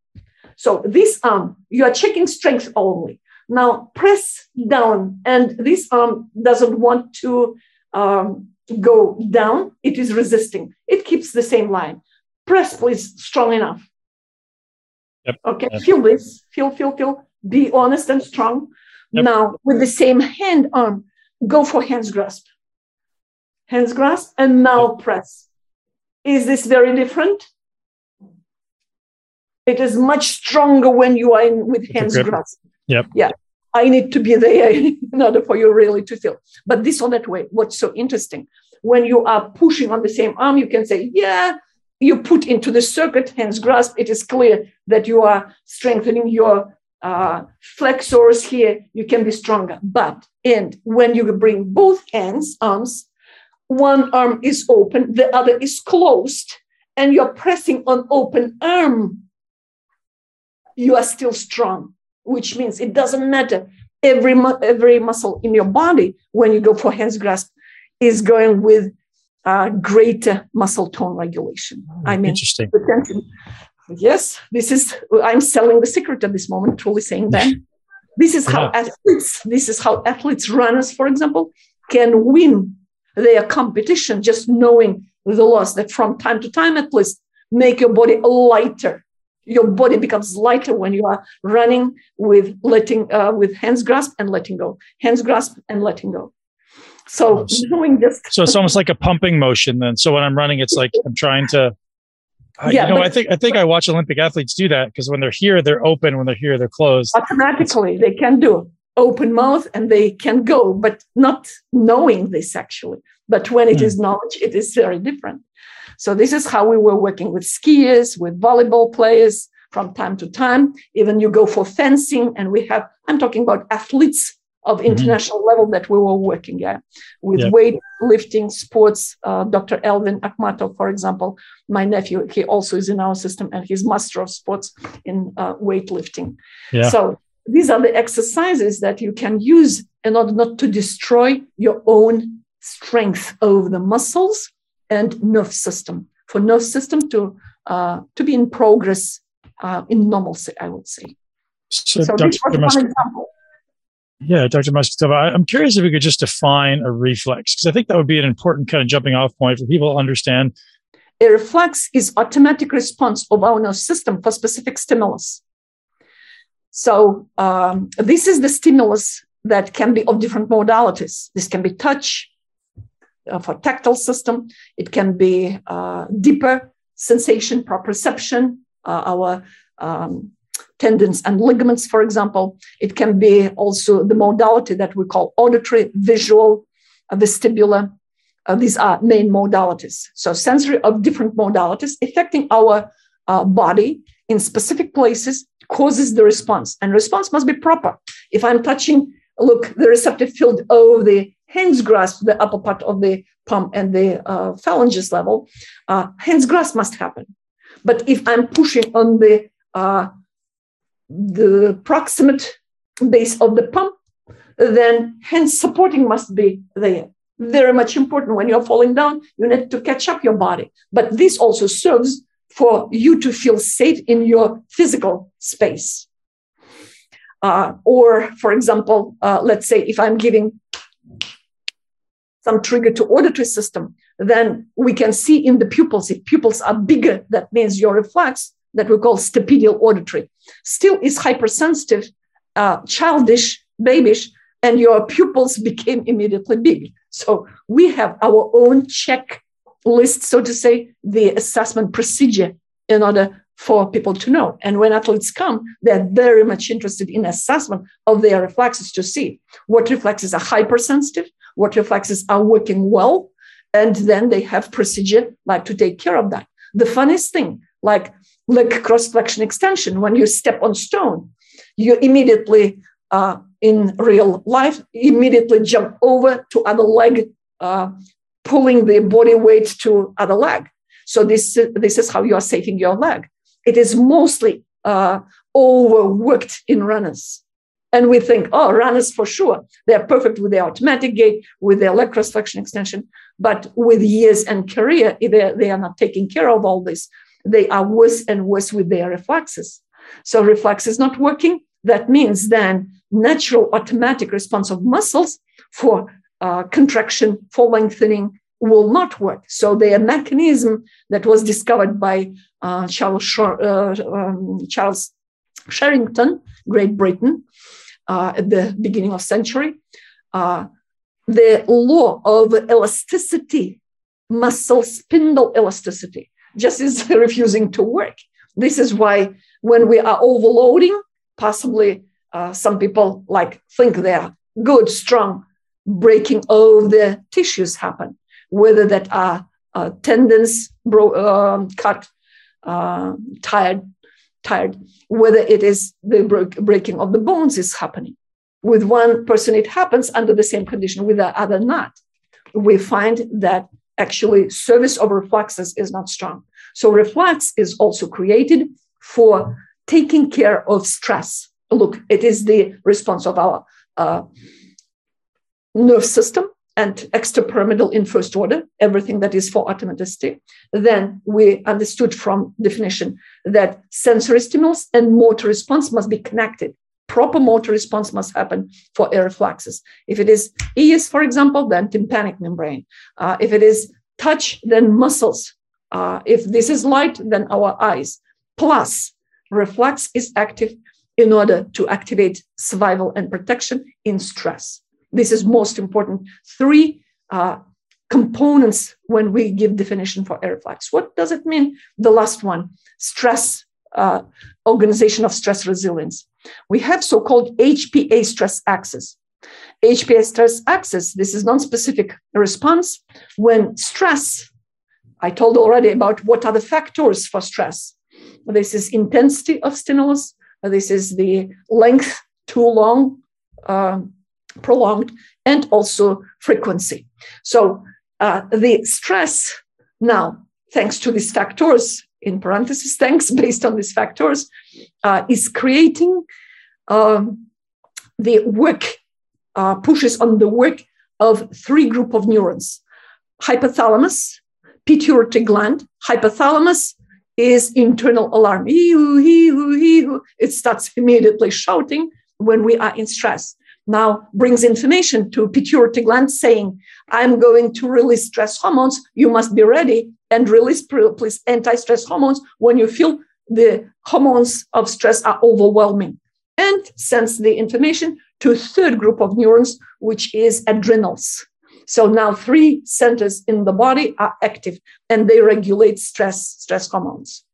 So this arm, you are checking strength only. Now press down, and this arm doesn't want to um, go down. It is resisting. It keeps the same line. Press, please, strong enough. Yep. Okay, yep. feel this. Feel, feel, feel. Be honest and strong. Yep. Now, with the same hand arm, go for hands grasp. Hands grasp, and now press. Is this very different? It is much stronger when you are in with hands grasp. Yep. Yeah. I need to be there in order for you really to feel. But this or that way, what's so interesting, when you are pushing on the same arm, you can say, yeah, you put into the circuit, hands grasp, it is clear that you are strengthening your uh, flexors here, you can be stronger. But and when you bring both hands, arms, one arm is open, the other is closed, and you're pressing on open arm, you are still strong, which means it doesn't matter. Every, every muscle in your body, when you go for hands grasp, is going with uh, greater muscle tone regulation. I mean, interesting. Yes, this is, I'm selling the secret at this moment, truly saying that. This is how yeah. athletes, this is how athletes, runners, for example, can win their competition just knowing the loss that from time to time at least make your body lighter. Your body becomes lighter when you are running with letting uh, with hands grasp and letting go, hands grasp and letting go. So oh, doing this. So it's almost like a pumping motion. Then, so when I'm running, it's like I'm trying to yeah, you know, but, I think I think I watch Olympic athletes do that because when they're here, they're open. When they're here, they're closed. Automatically, they can do open mouth and they can go, but not knowing this actually. But when it mm. is knowledge, it is very different. So this is how we were working with skiers, with volleyball players from time to time. Even you go for fencing, and we have. I'm talking about athletes of mm-hmm. international mm-hmm. level that we were working at with yep. weightlifting sports. Uh, Dr. Elvin Akhmatov, for example, my nephew, he also is in our system and he's master of sports in uh, weightlifting. Yeah. So these are the exercises that you can use in order not to destroy your own strength of the muscles and nerve system for nerve system to uh, to be in progress uh, in normalcy, I would say. So, so this was one example. Yeah, Dr. Masgutova, I'm curious if we could just define a reflex, because I think that would be an important kind of jumping off point for people to understand. A reflex is automatic response of our nervous system for specific stimulus. So um, this is the stimulus that can be of different modalities. This can be touch uh, for tactile system. It can be uh, deeper sensation, proprioception, uh, our um, tendons and ligaments, for example. It can be also the modality that we call auditory, visual, vestibular. Uh, these are main modalities. So, sensory of different modalities affecting our uh, body in specific places causes the response. And response must be proper. If I'm touching, look, the receptive field of the hands grasp, the upper part of the palm and the uh, phalanges level, uh, hands grasp must happen. But if I'm pushing on the uh, the proximate base of the pump, then hands supporting must be there. Very much important when you're falling down, you need to catch up your body. But this also serves for you to feel safe in your physical space. Uh, or, for example, uh, let's say if I'm giving some trigger to auditory system, then we can see in the pupils, if pupils are bigger, that means your reflex that we call stapedial auditory still is hypersensitive, uh, childish, babyish, and your pupils became immediately big. So we have our own check list, so to say, the assessment procedure in order for people to know. And when athletes come, they're very much interested in assessment of their reflexes to see what reflexes are hypersensitive, what reflexes are working well, and then they have procedure like to take care of that. The funniest thing, like like cross flexion extension. When you step on stone, you immediately, uh, in real life, immediately jump over to other leg, uh, pulling the body weight to other leg. So this, this is how you are saving your leg. It is mostly uh, overworked in runners. And we think, oh, runners for sure. They're perfect with their automatic gait, with their leg cross flexion extension. But with years and career, they, are not taking care of all this. They are worse and worse with their reflexes. So reflex is not working. That means then natural automatic response of muscles for uh, contraction, for lengthening will not work. So the mechanism that was discovered by uh, Charles, uh, um, Charles Sherrington, Great Britain, uh, at the beginning of century, uh, the law of elasticity, muscle spindle elasticity, just is refusing to work. This is why when we are overloading, possibly uh, some people like think they're good, strong, breaking of the tissues happen, whether that are uh, tendons bro- uh, cut, uh, tired, tired, whether it is the breaking of the bones is happening. With one person, it happens under the same condition, with the other, not. We find that actually service of reflexes is not strong. So reflex is also created for taking care of stress. Look, it is the response of our uh, nerve system and extrapyramidal in first order, everything that is for automaticity. Then we understood from definition that sensory stimulus and motor response must be connected. Proper motor response must happen for air reflexes. If it is ears, for example, then tympanic membrane. Uh, if it is touch, then muscles. Uh, if this is light, then our eyes. Plus, reflex is active in order to activate survival and protection in stress. This is most important. Three uh, components when we give definition for air reflex. What does it mean? The last one, stress, uh, organization of stress resilience. We have so-called HPA stress axis. HPA stress axis, this is non-specific response when stress, I told already about what are the factors for stress. This is intensity of stimulus. This is the length, too long, uh, prolonged, and also frequency. So uh, the stress now, thanks to these factors, in parentheses, thanks based on these factors, uh, is creating um, the work, uh, pushes on the work of three group of neurons, hypothalamus, pituitary gland, hypothalamus is internal alarm. It starts immediately shouting when we are in stress now brings information to pituitary gland saying, I'm going to release stress hormones. You must be ready and release please anti-stress hormones when you feel the hormones of stress are overwhelming and sends the information to a third group of neurons, which is adrenals. So now three centers in the body are active and they regulate stress, stress hormones.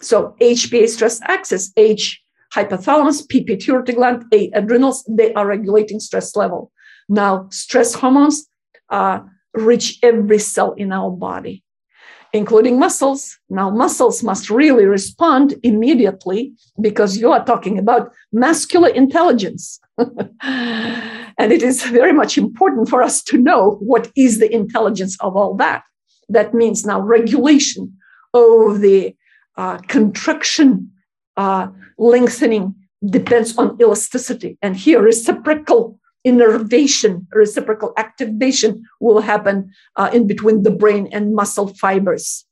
So HPA stress axis, H hypothalamus, pituitary gland, A adrenals, they are regulating stress level. Now, stress hormones uh, reach every cell in our body, including muscles. Now, muscles must really respond immediately because you are talking about muscular intelligence. and it is very much important for us to know what is the intelligence of all that. That means now regulation of the uh, contraction uh, lengthening depends on elasticity. And here, reciprocal innervation, reciprocal activation will happen uh, in between the brain and muscle fibers,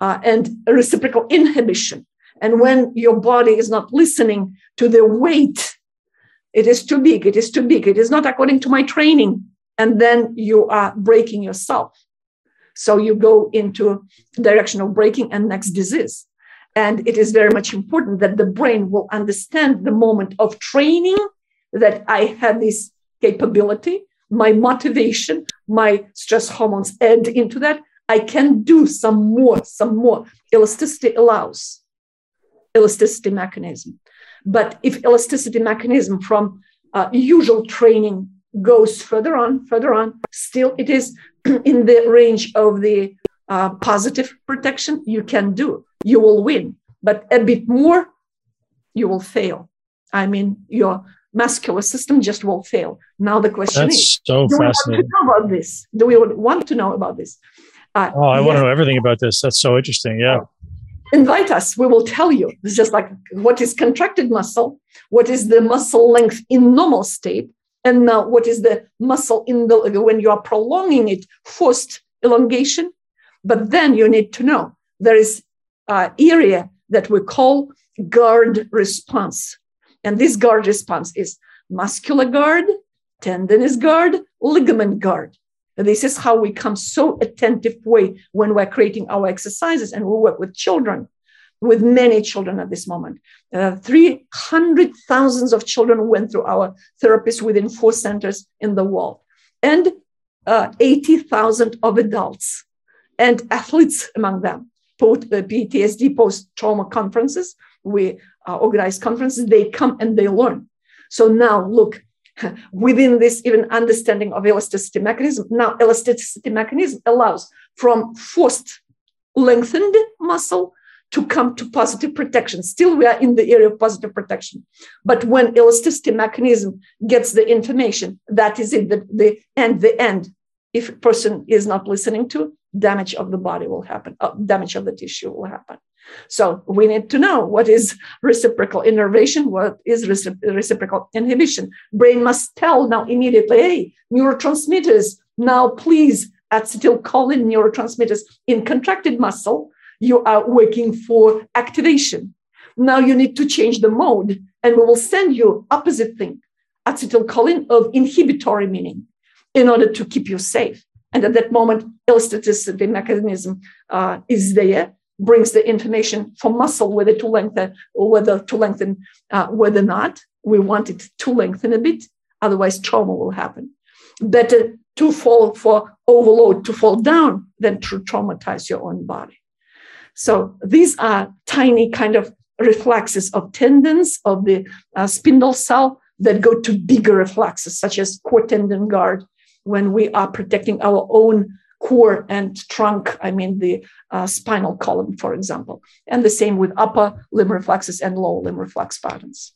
uh, and reciprocal inhibition. And when your body is not listening to the weight, it is too big, it is too big, it is not according to my training. And then you are breaking yourself. So you go into direction of breaking and next disease. And it is very much important that the brain will understand the moment of training that I have this capability, my motivation, my stress hormones add into that. I can do some more, some more. Elasticity allows elasticity mechanism. But if elasticity mechanism from uh, usual training goes further on, further on, still it is in the range of the uh, positive protection you can do you will win. But a bit more, you will fail. I mean, your muscular system just will fail. Now the question That's is, so do fascinating. we want to know about this? Do we want to know about this? Uh, oh, I yes. want to know everything about this. That's so interesting. Yeah. invite us. We will tell you. It's just like what is contracted muscle, what is the muscle length in normal state, and now what is the muscle in the when you are prolonging it, forced elongation. But then you need to know there is an area that we call guard response. And this guard response is muscular guard, tendinous guard, ligament guard. This is how we come so attentive way when we're creating our exercises and we work with children, with many children at this moment. Uh, 300,000 of children went through our therapists within four centers in the world, and uh, 80,000 of adults and athletes among them. Uh, PTSD post trauma conferences, we uh, organize conferences, they come and they learn. So now look, within this even understanding of elasticity mechanism. Now, elasticity mechanism allows from forced lengthened muscle to come to positive protection. Still, we are in the area of positive protection. But when elasticity mechanism gets the information, that is it, the, the end, the end. If a person is not listening to, damage of the body will happen, uh, damage of the tissue will happen. So we need to know what is reciprocal innervation, what is reciprocal inhibition. Brain must tell now immediately, hey, neurotransmitters, now please, acetylcholine neurotransmitters in contracted muscle, you are working for activation. Now you need to change the mode, and we will send you opposite thing, acetylcholine of inhibitory meaning, in order to keep you safe. And at that moment, elasticity mechanism uh, is there brings the information for muscle whether to lengthen or whether to lengthen, uh, whether not. We want it to lengthen a bit, otherwise trauma will happen. Better to fall for overload to fall down than to traumatize your own body. So these are tiny kind of reflexes of tendons of the uh, spindle cell that go to bigger reflexes, such as core tendon guard, when we are protecting our own core and trunk, I mean the uh, spinal column, for example. And the same with upper limb reflexes and lower limb reflex patterns.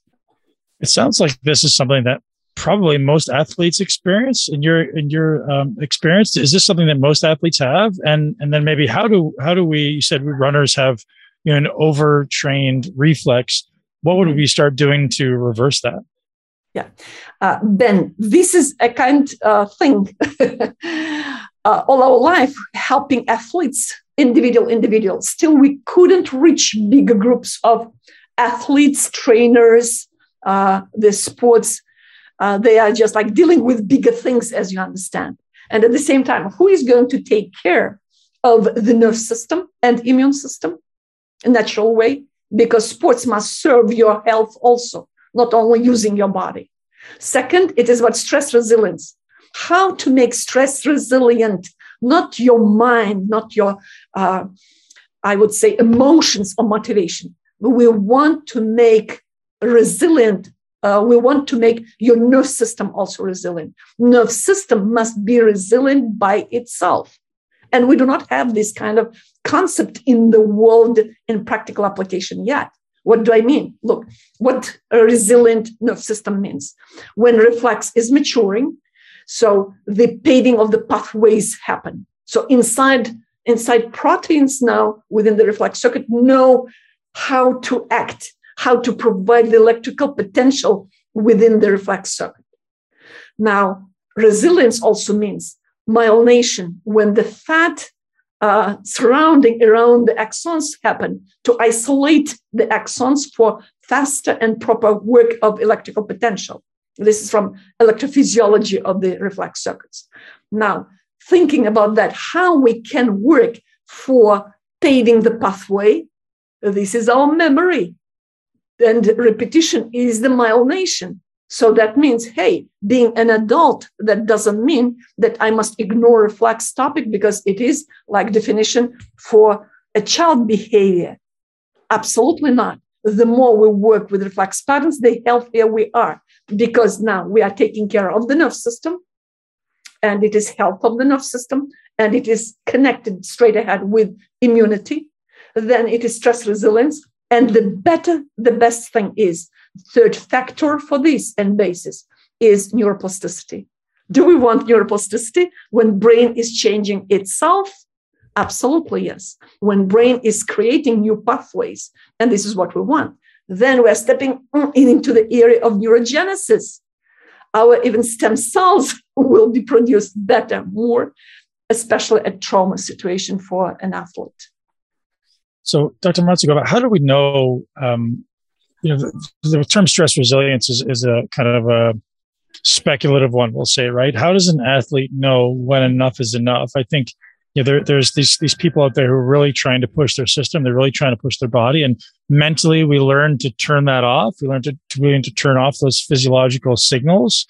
It sounds like this is something that probably most athletes experience in your in your um, experience. Is this something that most athletes have? And and then maybe how do how do we? You said runners have you know an overtrained reflex. What would we start doing to reverse that? Yeah, uh, Ben, this is a kind of thing. uh, all our life helping athletes, individual individuals. Still, we couldn't reach bigger groups of athletes, trainers, uh, the sports. Uh, they are just like dealing with bigger things, as you understand. And at the same time, who is going to take care of the nerve system and immune system in natural way? Because sports must serve your health also, not only using your body. Second, it is about stress resilience how to make stress resilient, not your mind, not your, uh, I would say, emotions or motivation. We want to make resilient. Uh, we want to make your nerve system also resilient. Nerve system must be resilient by itself. And we do not have this kind of concept in the world in practical application yet. What do I mean? Look, what a resilient nerve system means. When reflex is maturing, so the paving of the pathways happen. So inside inside proteins now within the reflex circuit know how to act, how to provide the electrical potential within the reflex circuit. Now, resilience also means myelination when the fat uh, surrounding around the axons happen to isolate the axons for faster and proper work of electrical potential. This is from electrophysiology of the reflex circuits. Now, thinking about that, how we can work for paving the pathway, this is our memory. And repetition is the myelination. So that means, hey, being an adult, that doesn't mean that I must ignore reflex topic because it is like definition for a child behavior. Absolutely not. The more we work with reflex patterns, the healthier we are because now we are taking care of the nerve system and it is health of the nerve system and it is connected straight ahead with immunity then it is stress resilience and the better the best thing is third factor for this and basis is neuroplasticity do we want neuroplasticity when brain is changing itself Absolutely, yes. When brain is creating new pathways, and this is what we want, then we're stepping into the area of neurogenesis. Our even stem cells will be produced better, more, especially a trauma situation for an athlete. So, Dr. Masgutova, how do we know? Um, you know, the, the, term stress resilience is, is a kind of a speculative one, we'll say, right? How does an athlete know when enough is enough? I think you know, there, there's these these people out there who are really trying to push their system. They're really trying to push their body, and mentally, we learn to turn that off. We learn to to, learn to turn off those physiological signals.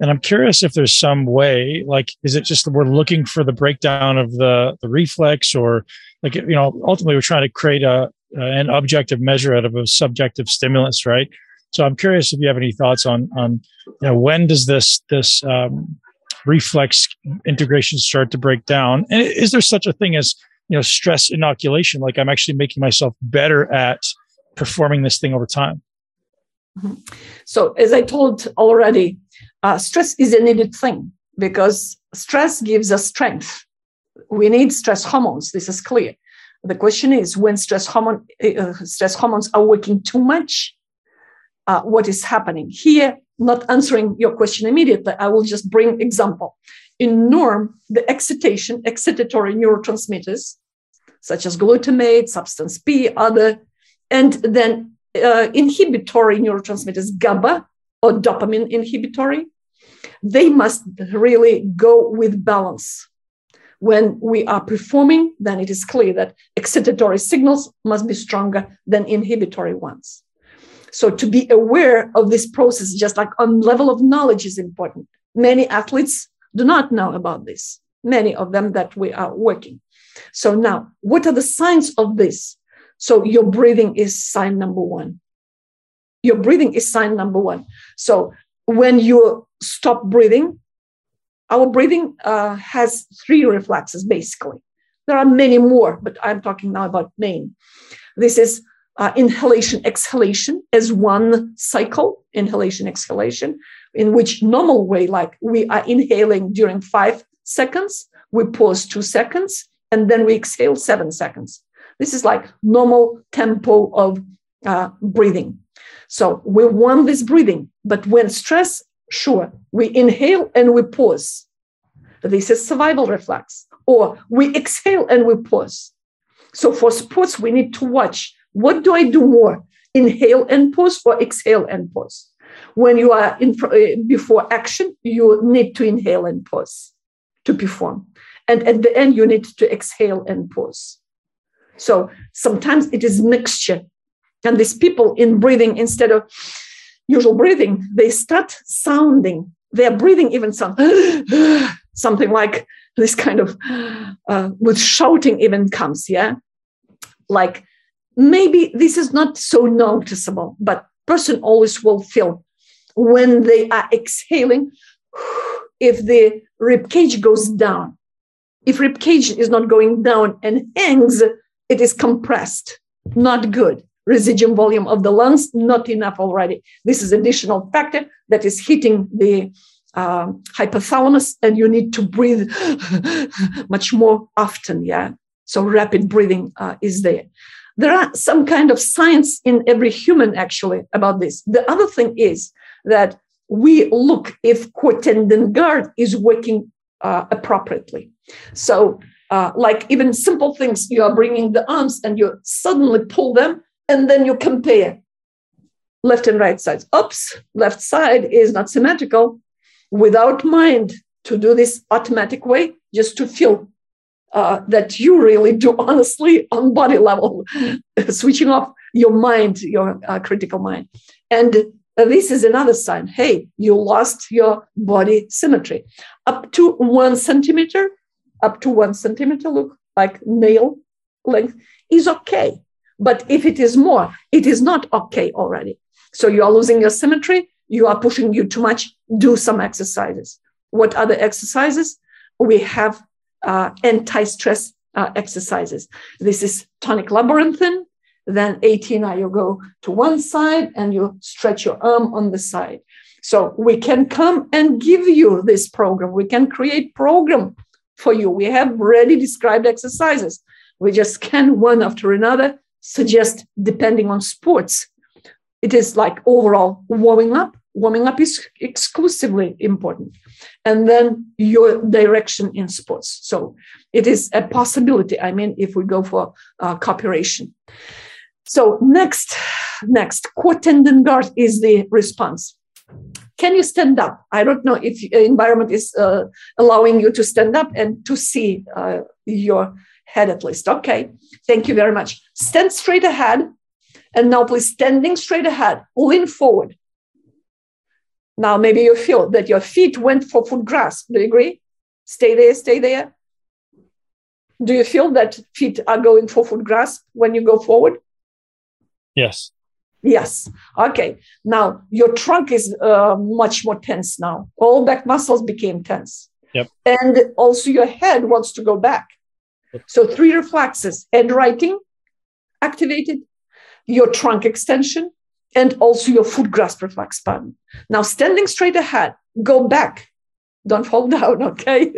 And I'm curious if there's some way, like, is it just that we're looking for the breakdown of the the reflex, or like, you know, ultimately we're trying to create a an objective measure out of a subjective stimulus, right? So I'm curious if you have any thoughts on on you know when does this this um, reflex integration start to break down? And is there such a thing as you know stress inoculation? Like I'm actually making myself better at performing this thing over time. Mm-hmm. So as I told already, uh, stress is a needed thing because stress gives us strength. We need stress hormones. This is clear. The question is when stress hormone uh, stress hormones are working too much, uh, what is happening here? not answering your question immediately, I will just bring example. In norm, the excitation, excitatory neurotransmitters, such as glutamate, substance P, other, and then uh, inhibitory neurotransmitters, GABA or dopamine inhibitory, they must really go with balance. When we are performing, then it is clear that excitatory signals must be stronger than inhibitory ones. So to be aware of this process, just like on level of knowledge is important. Many athletes do not know about this, many of them that we are working. So now, what are the signs of this? So your breathing is sign number one. Your breathing is sign number one. So when you stop breathing, our breathing uh, has three reflexes basically. There are many more, but I'm talking now about main. This is uh, inhalation exhalation as one cycle inhalation exhalation in which normal way like we are inhaling during five seconds we pause two seconds and then we exhale seven seconds this is like normal tempo of uh, breathing so we want this breathing but when stress sure we inhale and we pause this is survival reflex or we exhale and we pause so for sports we need to watch what do I do more? Inhale and pause or exhale and pause? When you are in uh, before action, you need to inhale and pause to perform. And at the end, you need to exhale and pause. So sometimes it is mixture. And these people in breathing, instead of usual breathing, they start sounding. Their breathing even sound something like this kind of uh, with shouting even comes, yeah, like maybe this is not so noticeable, but person always will feel when they are exhaling, if the rib cage goes down. If rib cage is not going down and hangs, it is compressed, not good. Residuum volume of the lungs, not enough already. This is additional factor that is hitting the uh, hypothalamus, and you need to breathe much more often. Yeah, so rapid breathing uh, is there there are some kind of science in every human actually about this. The other thing is that we look if core tendon guard is working uh, appropriately. So, uh, like even simple things, you are bringing the arms and you suddenly pull them, and then you compare left and right sides. Oops, left side is not symmetrical. Without mind to do this automatic way, just to feel uh, that you really do honestly on body level, switching off your mind, your uh, critical mind. And uh, this is another sign hey, you lost your body symmetry. Up to one centimeter, up to one centimeter, look like nail length is okay. But if it is more, it is not okay already. So you are losing your symmetry, you are pushing you too much, do some exercises. What other exercises? We have uh, anti-stress uh, exercises. This is tonic labyrinthine. Then 18, you go to one side and you stretch your arm on the side. So we can come and give you this program. We can create program for you. We have already described exercises. We just scan one after another, suggest depending on sports. It is like overall warming up. Warming up is exclusively important. And then your direction in sports. So it is a possibility. I mean, if we go for uh, cooperation. So next, next, quad tendon guard is the response. Can you stand up? I don't know if environment is uh, allowing you to stand up and to see uh, your head at least. Okay, thank you very much. Stand straight ahead. And now please standing straight ahead, lean forward. Now maybe you feel that your feet went for foot grasp. Do you agree? Stay there, stay there. Do you feel that feet are going for foot grasp when you go forward? Yes. Yes. Okay. Now your trunk is uh, much more tense now. All back muscles became tense. Yep. And also your head wants to go back. So three reflexes: head righting activated, your trunk extension, and also your foot grasp reflex button. Now standing straight ahead, go back. Don't fall down, okay?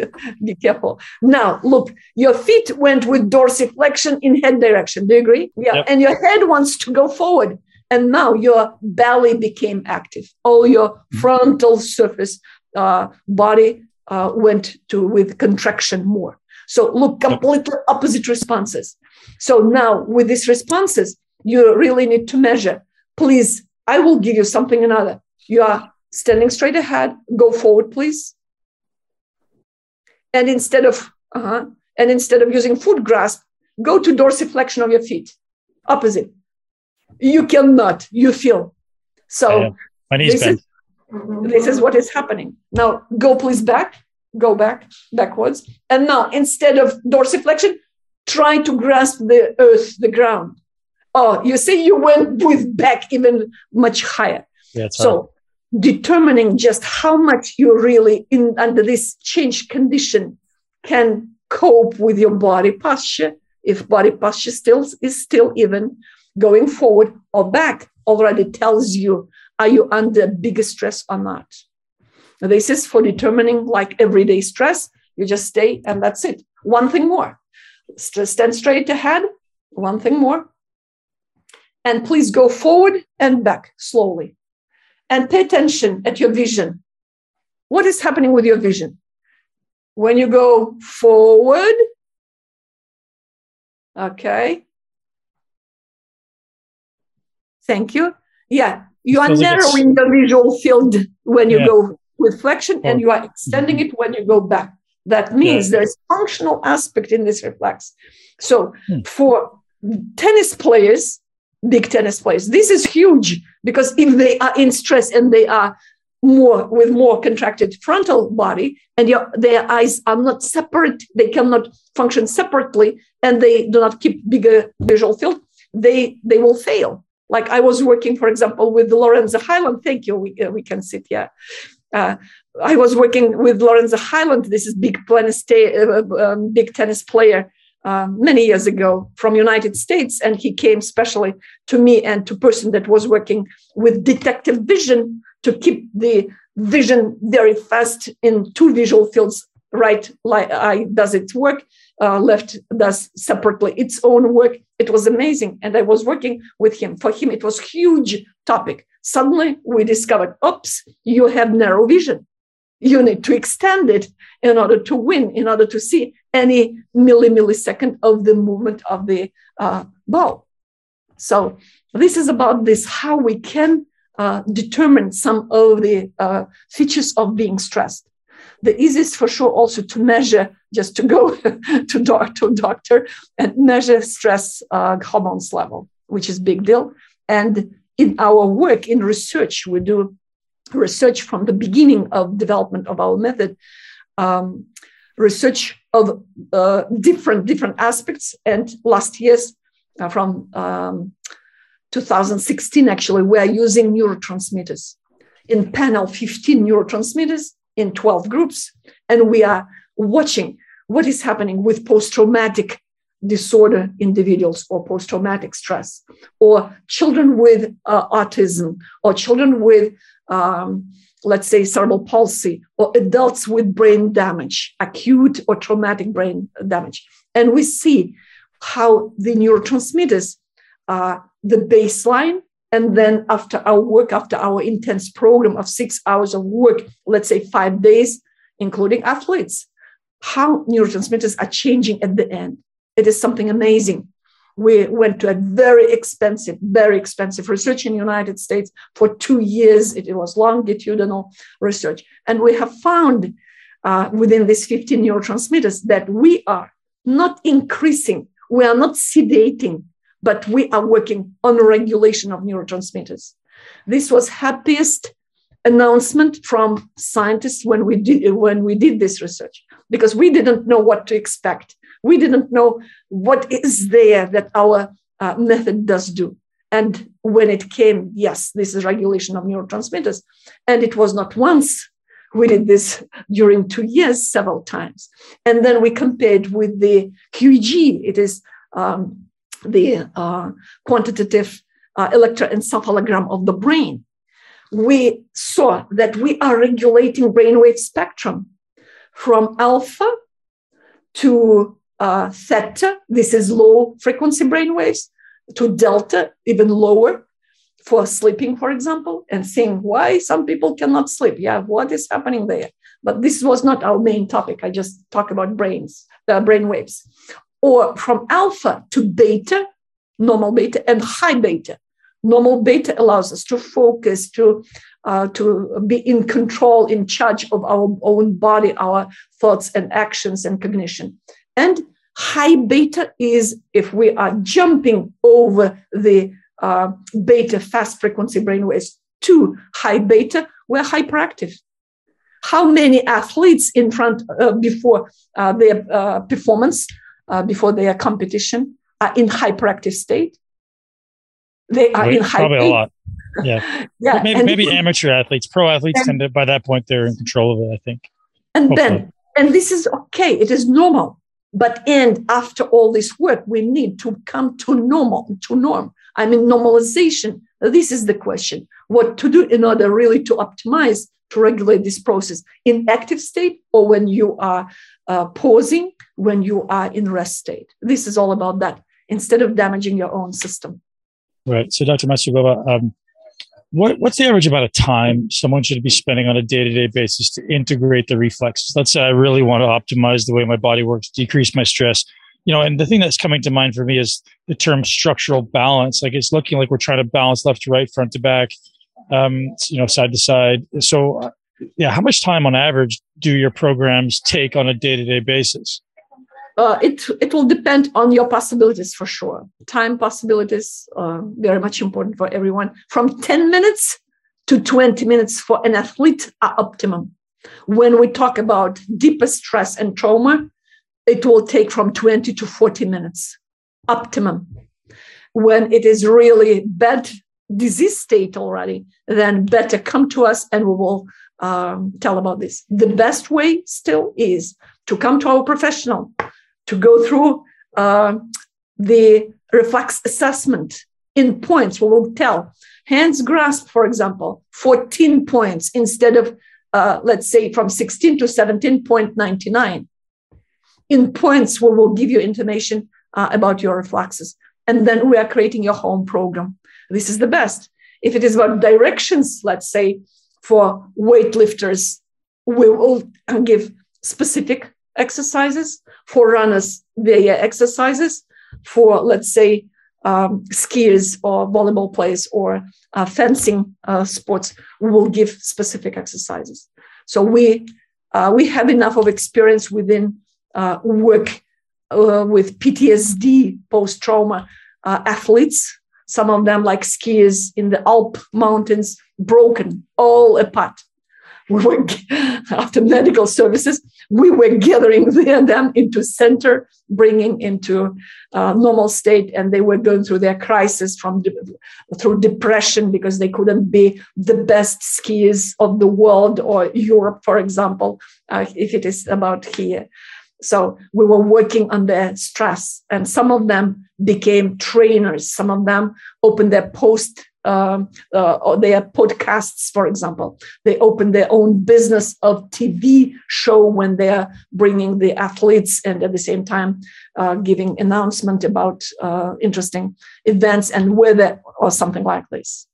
Be careful. Now, look, your feet went with dorsiflexion in head direction. Do you agree? Yeah. Yep. And your head wants to go forward. And now your belly became active. All your mm-hmm. frontal surface uh, body uh, went to with contraction more. So look, completely opposite responses. So now with these responses, you really need to measure. Please, I will give you something another. You are standing straight ahead. Go forward, please and instead of uh-huh, and instead of using foot grasp, go to dorsiflexion of your feet, opposite. You cannot. You feel. So my knees this bent. Is, this is what is happening. Now go please back. Go back backwards. And now instead of dorsiflexion, try to grasp the earth, the ground. Oh, you see, you went with back even much higher. Yeah, so determining just how much you really in under this change condition can cope with your body posture if body posture still is still even going forward or back already tells you are you under bigger stress or not this is for determining like everyday stress you just stay and that's it one thing more stand straight ahead one thing more and please go forward and back slowly and pay attention at your vision. What is happening with your vision? When you go forward, okay. Thank you. Yeah, you are narrowing your visual field when you yeah. go with flexion and you are extending it when you go back. That means yeah. there's functional aspect in this reflex. So hmm. for tennis players, big tennis players. This is huge because if they are in stress and they are more with more contracted frontal body and your, their eyes are not separate, they cannot function separately, and they do not keep bigger visual field, they they will fail. Like I was working, for example, with Lorenzo Hyland. Thank you. We, uh, we can sit here. Uh, I was working with Lorenzo Hyland. This is big tennis, uh, um, big tennis player uh, many years ago from United States, and he came specially to me and to person that was working with detective vision to keep the vision very fast in two visual fields. Right eye does its work, uh, left does separately its own work. It was amazing, and I was working with him. For him, it was huge topic. Suddenly, we discovered, oops, you have narrow vision you need to extend it in order to win, in order to see any milli millisecond of the movement of the uh, ball. So this is about this how we can uh, determine some of the uh, features of being stressed. The easiest for sure also to measure, just to go to, to doctor and measure stress uh, hormones level, which is big deal. And in our work in research, we do research from the beginning of development of our method, um, research of uh, different different aspects. And last years, uh, from um, 2016, actually, we are using neurotransmitters in panel 15 neurotransmitters in 12 groups, and we are watching what is happening with post-traumatic disorder individuals or post traumatic stress, or children with uh, autism, or children with, um, let's say, cerebral palsy, or adults with brain damage, acute or traumatic brain damage. And we see how the neurotransmitters, uh, the baseline, and then after our work, after our intense program of six hours of work, let's say five days, including athletes, how neurotransmitters are changing at the end. It is something amazing. We went to a very expensive, very expensive research in the United States for two years. It, was longitudinal research. And we have found uh, within these 15 neurotransmitters that we are not increasing, we are not sedating, but we are working on regulation of neurotransmitters. This was happiest announcement from scientists when we did when we did this research because we didn't know what to expect we didn't know what is there that our uh, method does do. And when it came yes this is regulation of neurotransmitters. And it was not once we did this during two years several times. And then we compared with the QEEG it is um, the uh, quantitative uh, electroencephalogram of the brain. We saw that we are regulating brainwave spectrum from alpha to uh, theta, this is low frequency brain waves, to delta, even lower for sleeping, for example, and seeing why some people cannot sleep. Yeah, what is happening there? But this was not our main topic. I just talk about brains, the brain waves. Or from alpha to beta, normal beta, and high beta normal beta allows us to focus to uh, to be in control in charge of our own body our thoughts and actions and cognition and high beta is if we are jumping over the uh, beta fast frequency brainwaves to high beta we're hyperactive how many athletes in front uh, before uh, their uh, performance uh, before their competition are in hyperactive state they are in high probably a lot. Yeah, yeah. maybe, maybe amateur athletes, pro athletes and, tend to by that point they're in control of it. I think. And Hopefully. then, and this is okay. It is normal. But and after all this work, we need to come to normal, to norm. I mean, normalization. This is the question: what to do in order really to optimize to regulate this process in active state or when you are uh, pausing, when you are in rest state. This is all about that. Instead of damaging your own system. Right. So, Dr. Masgutova, um, what, what's the average amount of time someone should be spending on a day to day basis to integrate the reflexes? Let's say I really want to optimize the way my body works, decrease my stress. You know, and the thing that's coming to mind for me is the term structural balance. Like it's looking like we're trying to balance left to right, front to back, um, you know, side to side. So, uh, yeah, how much time on average do your programs take on a day to day basis? Uh, it it will depend on your possibilities for sure. Time possibilities are very much important for everyone. From 10 minutes to 20 minutes for an athlete are optimum. When we talk about deeper stress and trauma, it will take from 20 to 40 minutes, optimum. When it is really bad disease state already, then better come to us and we will um, tell about this. The best way still is to come to our professional to go through uh, the reflex assessment in points. We will tell hands grasp, for example, 14 points instead of, uh, let's say, from 16 to 17.99. In points, we will give you information uh, about your reflexes. And then we are creating your home program. This is the best. If it is about directions, let's say, for weightlifters, we will give specific exercises for runners their exercises for let's say um, skiers or volleyball players or uh, fencing uh, sports we will give specific exercises. So we uh, we have enough of experience within uh, work uh, with ptsd post-trauma uh, athletes. Some of them like skiers in the alp mountains broken all apart. We work after medical services we were gathering them into center bringing into uh, normal state and they were going through their crisis from through depression because they couldn't be the best skiers of the world or europe for example uh, if it is about here So we were working under stress, and some of them became trainers. Some of them opened their post um, uh, or their podcasts, for example. They open their own business of TV show when they're bringing the athletes and at the same time uh, giving announcement about uh, interesting events and weather or something like this.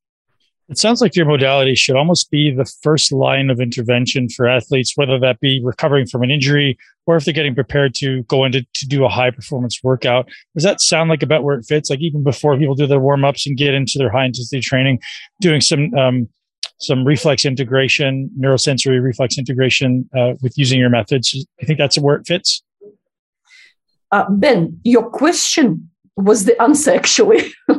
It sounds like your modality should almost be the first line of intervention for athletes, whether that be recovering from an injury or if they're getting prepared to go into to do a high performance workout. Does that sound like about where it fits? Like even before people do their warm ups and get into their high intensity training, doing some um, some reflex integration, neurosensory reflex integration uh, with using your methods. I think that's where it fits. Uh, ben, your question was the answer actually.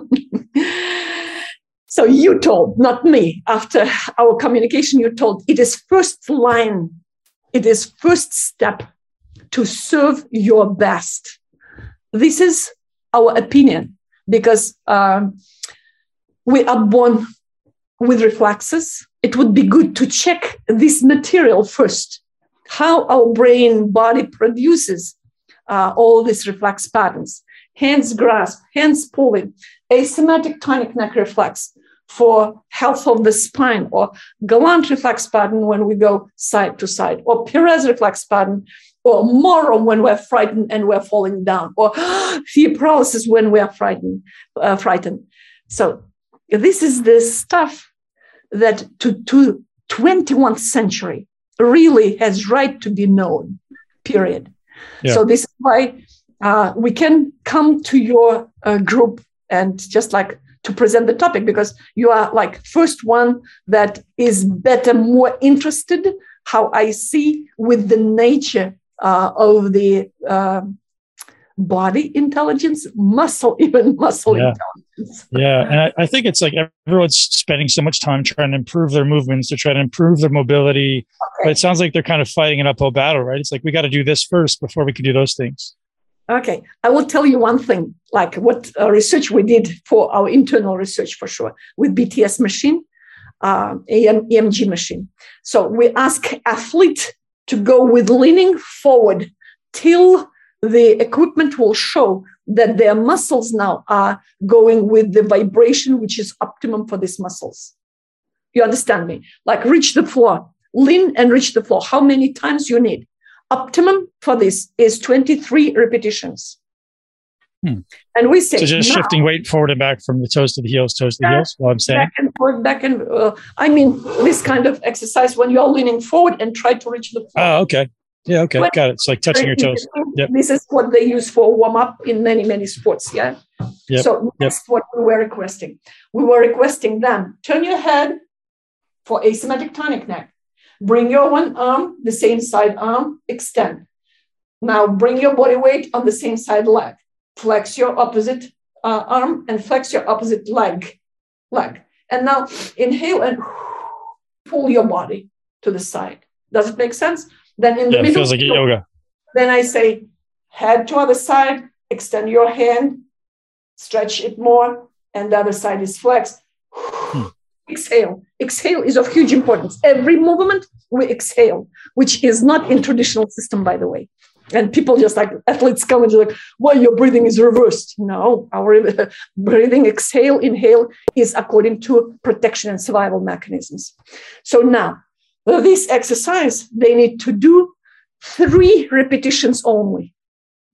So you told, not me, after our communication, you told it is first line, it is first step to serve your best. This is our opinion because um, we are born with reflexes. It would be good to check this material first, how our brain body produces uh, all these reflex patterns hands grasp, hands pulling, asymmetric tonic neck reflex, for health of the spine or Galant reflex pattern when we go side to side or Perez reflex pattern or Moro when we're frightened and we're falling down or fear paralysis when we are frightened, uh, frightened. So this is the stuff that to, to 21st century really has right to be known, period. Yeah. So this is why uh, we can come to your uh, group and just like to present the topic because you are like first one that is better more interested how i see with the nature uh, of the uh, body intelligence muscle even muscle yeah. intelligence yeah and I, I, think it's like everyone's spending so much time trying to improve their movements to try to improve their mobility okay. but it sounds like they're kind of fighting an uphill battle right it's like we got to do this first before we can do those things Okay, I will tell you one thing, like what uh, research we did for our internal research for sure with BTS machine, uh, EMG machine. So we ask athlete to go with leaning forward till the equipment will show that their muscles now are going with the vibration which is optimum for these muscles. You understand me? Like reach the floor, lean and reach the floor. How many times you need? Optimum for this is 23 repetitions. Hmm. And we say so just now, shifting weight forward and back from the toes to the heels, toes to the heels. While I'm saying back and forth, back and uh, I mean this kind of exercise when you're leaning forward and try to reach the floor. Oh, okay. Yeah, okay, when, got it. It's like touching your toes. Yep. This is what they use for warm up in many many sports. Yeah. Yep. So that's yep. what we were requesting. We were requesting them turn your head for asymmetric tonic neck. Bring your one arm, the same side arm, extend. Now bring your body weight on the same side leg. Flex your opposite uh, arm and flex your opposite leg. Leg. And now inhale and pull your body to the side. Does it make sense? Then in the yeah, middle, feels like yoga. Then I say head to other side, extend your hand, stretch it more, and the other side is flexed. Hmm exhale. Exhale is of huge importance. Every movement we exhale, which is not in traditional system, by the way. And people just like athletes come and like, well, your breathing is reversed. No, our breathing, exhale, inhale is according to protection and survival mechanisms. So now, this exercise, they need to do three repetitions only.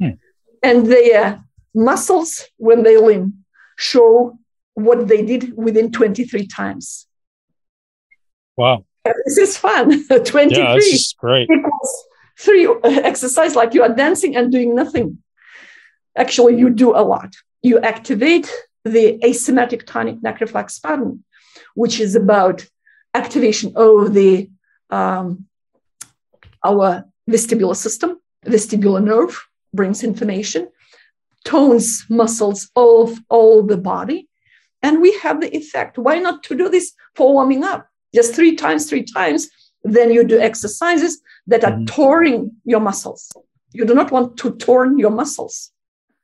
Hmm. And their muscles, when they lean, show what they did within 23 times. Wow. This is fun. 23 yeah, great. equals three exercise like you are dancing and doing nothing. Actually, you do a lot. You activate the asymmetric tonic neck reflex pattern, which is about activation of the um, our vestibular system, vestibular nerve brings information, tones muscles of all the body, and we have the effect. Why not to do this for warming up? Just three times, three times. Then you do exercises that are mm-hmm. touring your muscles. You do not want to torn your muscles.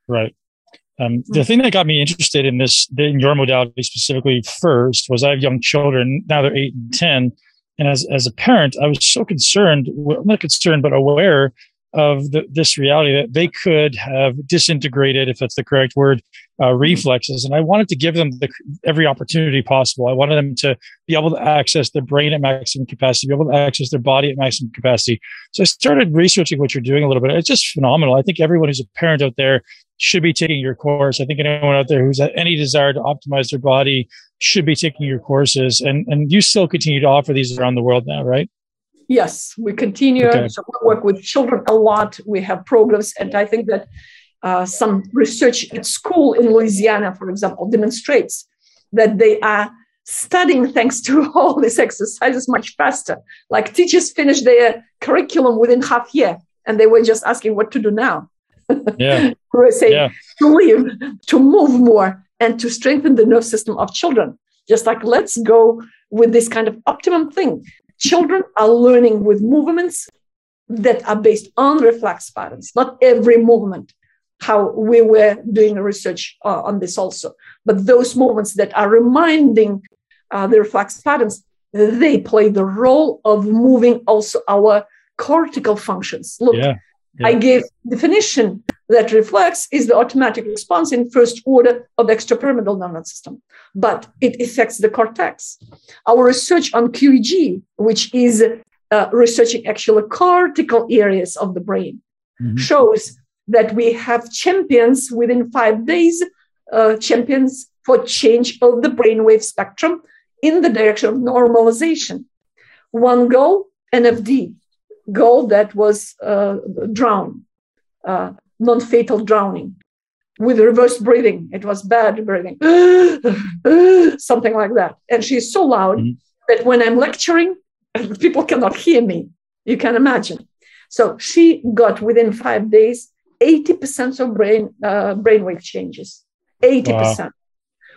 Right. Um, the mm. thing that got me interested in this, in your modality specifically first, was I have young children. Now they're eight and 10. And as, as a parent, I was so concerned, well, not concerned, but aware of the, this reality that they could have disintegrated, if that's the correct word, uh, mm-hmm. reflexes. And I wanted to give them the, every opportunity possible. I wanted them to be able to access their brain at maximum capacity, be able to access their body at maximum capacity. So I started researching what you're doing a little bit. It's just phenomenal. I think everyone who's a parent out there should be taking your course. I think anyone out there who's at any desire to optimize their body should be taking your courses. And, and you still continue to offer these around the world now, right? Yes, we continue okay. to work with children a lot. We have programs, and I think that uh, some research at school in Louisiana, for example, demonstrates that they are studying thanks to all these exercises much faster. Like teachers finish their curriculum within half year, and they were just asking what to do now. Yeah, we were saying yeah. to live, to move more, and to strengthen the nerve system of children. Just like let's go with this kind of optimum thing children are learning with movements that are based on reflex patterns, not every movement, how we were doing research uh, on this also. But those movements that are reminding uh, the reflex patterns, they play the role of moving also our cortical functions. Look, yeah, yeah. I gave definition that reflex is the automatic response in first order of the extrapyramidal nervous system, but it affects the cortex. Our research on QEEG, which is uh, researching actually cortical areas of the brain, mm-hmm. shows that we have champions within five days, uh, champions for change of the brainwave spectrum in the direction of normalization. One goal, NFD, goal that was uh, drowned. Uh, non-fatal drowning with reverse breathing. It was bad breathing, something like that. And she's so loud mm-hmm. that when I'm lecturing, people cannot hear me. You can imagine. So she got within five days 80% of brain uh, brainwave changes, 80%, wow.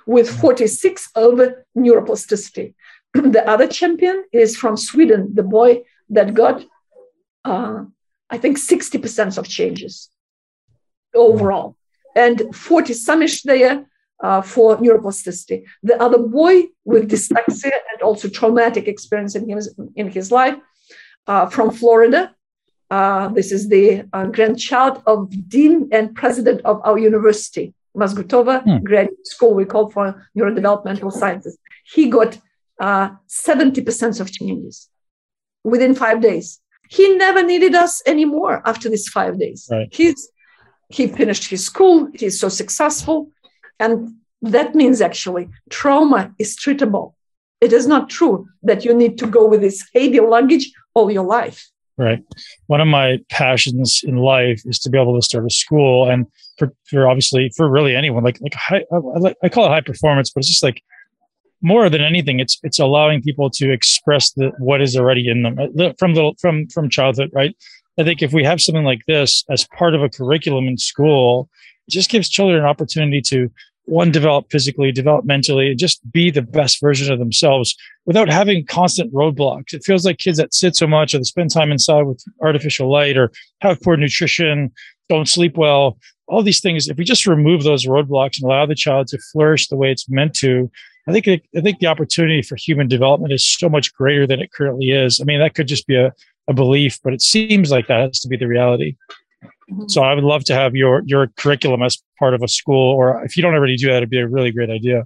with 46 of neuroplasticity. the other champion is from Sweden, the boy that got, uh, I think, 60% of changes overall, and 40 sumish there uh, for neuroplasticity. The other boy with dyslexia and also traumatic experience in his, in his life uh, from Florida. Uh, this is the uh, grandchild of dean and president of our university, Masgutova hmm. Graduate School, we call for neurodevelopmental sciences. He got 70% uh, of changes within five days. He never needed us anymore after these five days. Right. He's he finished his school, he's so successful. And that means actually trauma is treatable. It is not true that you need to go with this heavy luggage all your life. Right. One of my passions in life is to be able to start a school, and for, for obviously for really anyone, like like high, I, I call it high performance, but it's just like more than anything, it's it's allowing people to express the what is already in them uh, from little from from childhood, right? I think if we have something like this as part of a curriculum in school, it just gives children an opportunity to one develop physically, develop mentally, and just be the best version of themselves without having constant roadblocks. It feels like kids that sit so much or they spend time inside with artificial light or have poor nutrition, don't sleep well, all these things. If we just remove those roadblocks and allow the child to flourish the way it's meant to, I think I think the opportunity for human development is so much greater than it currently is. I mean, that could just be a a belief, but it seems like that has to be the reality. Mm-hmm. So I would love to have your your curriculum as part of a school, or if you don't already do that, it'd be a really great idea.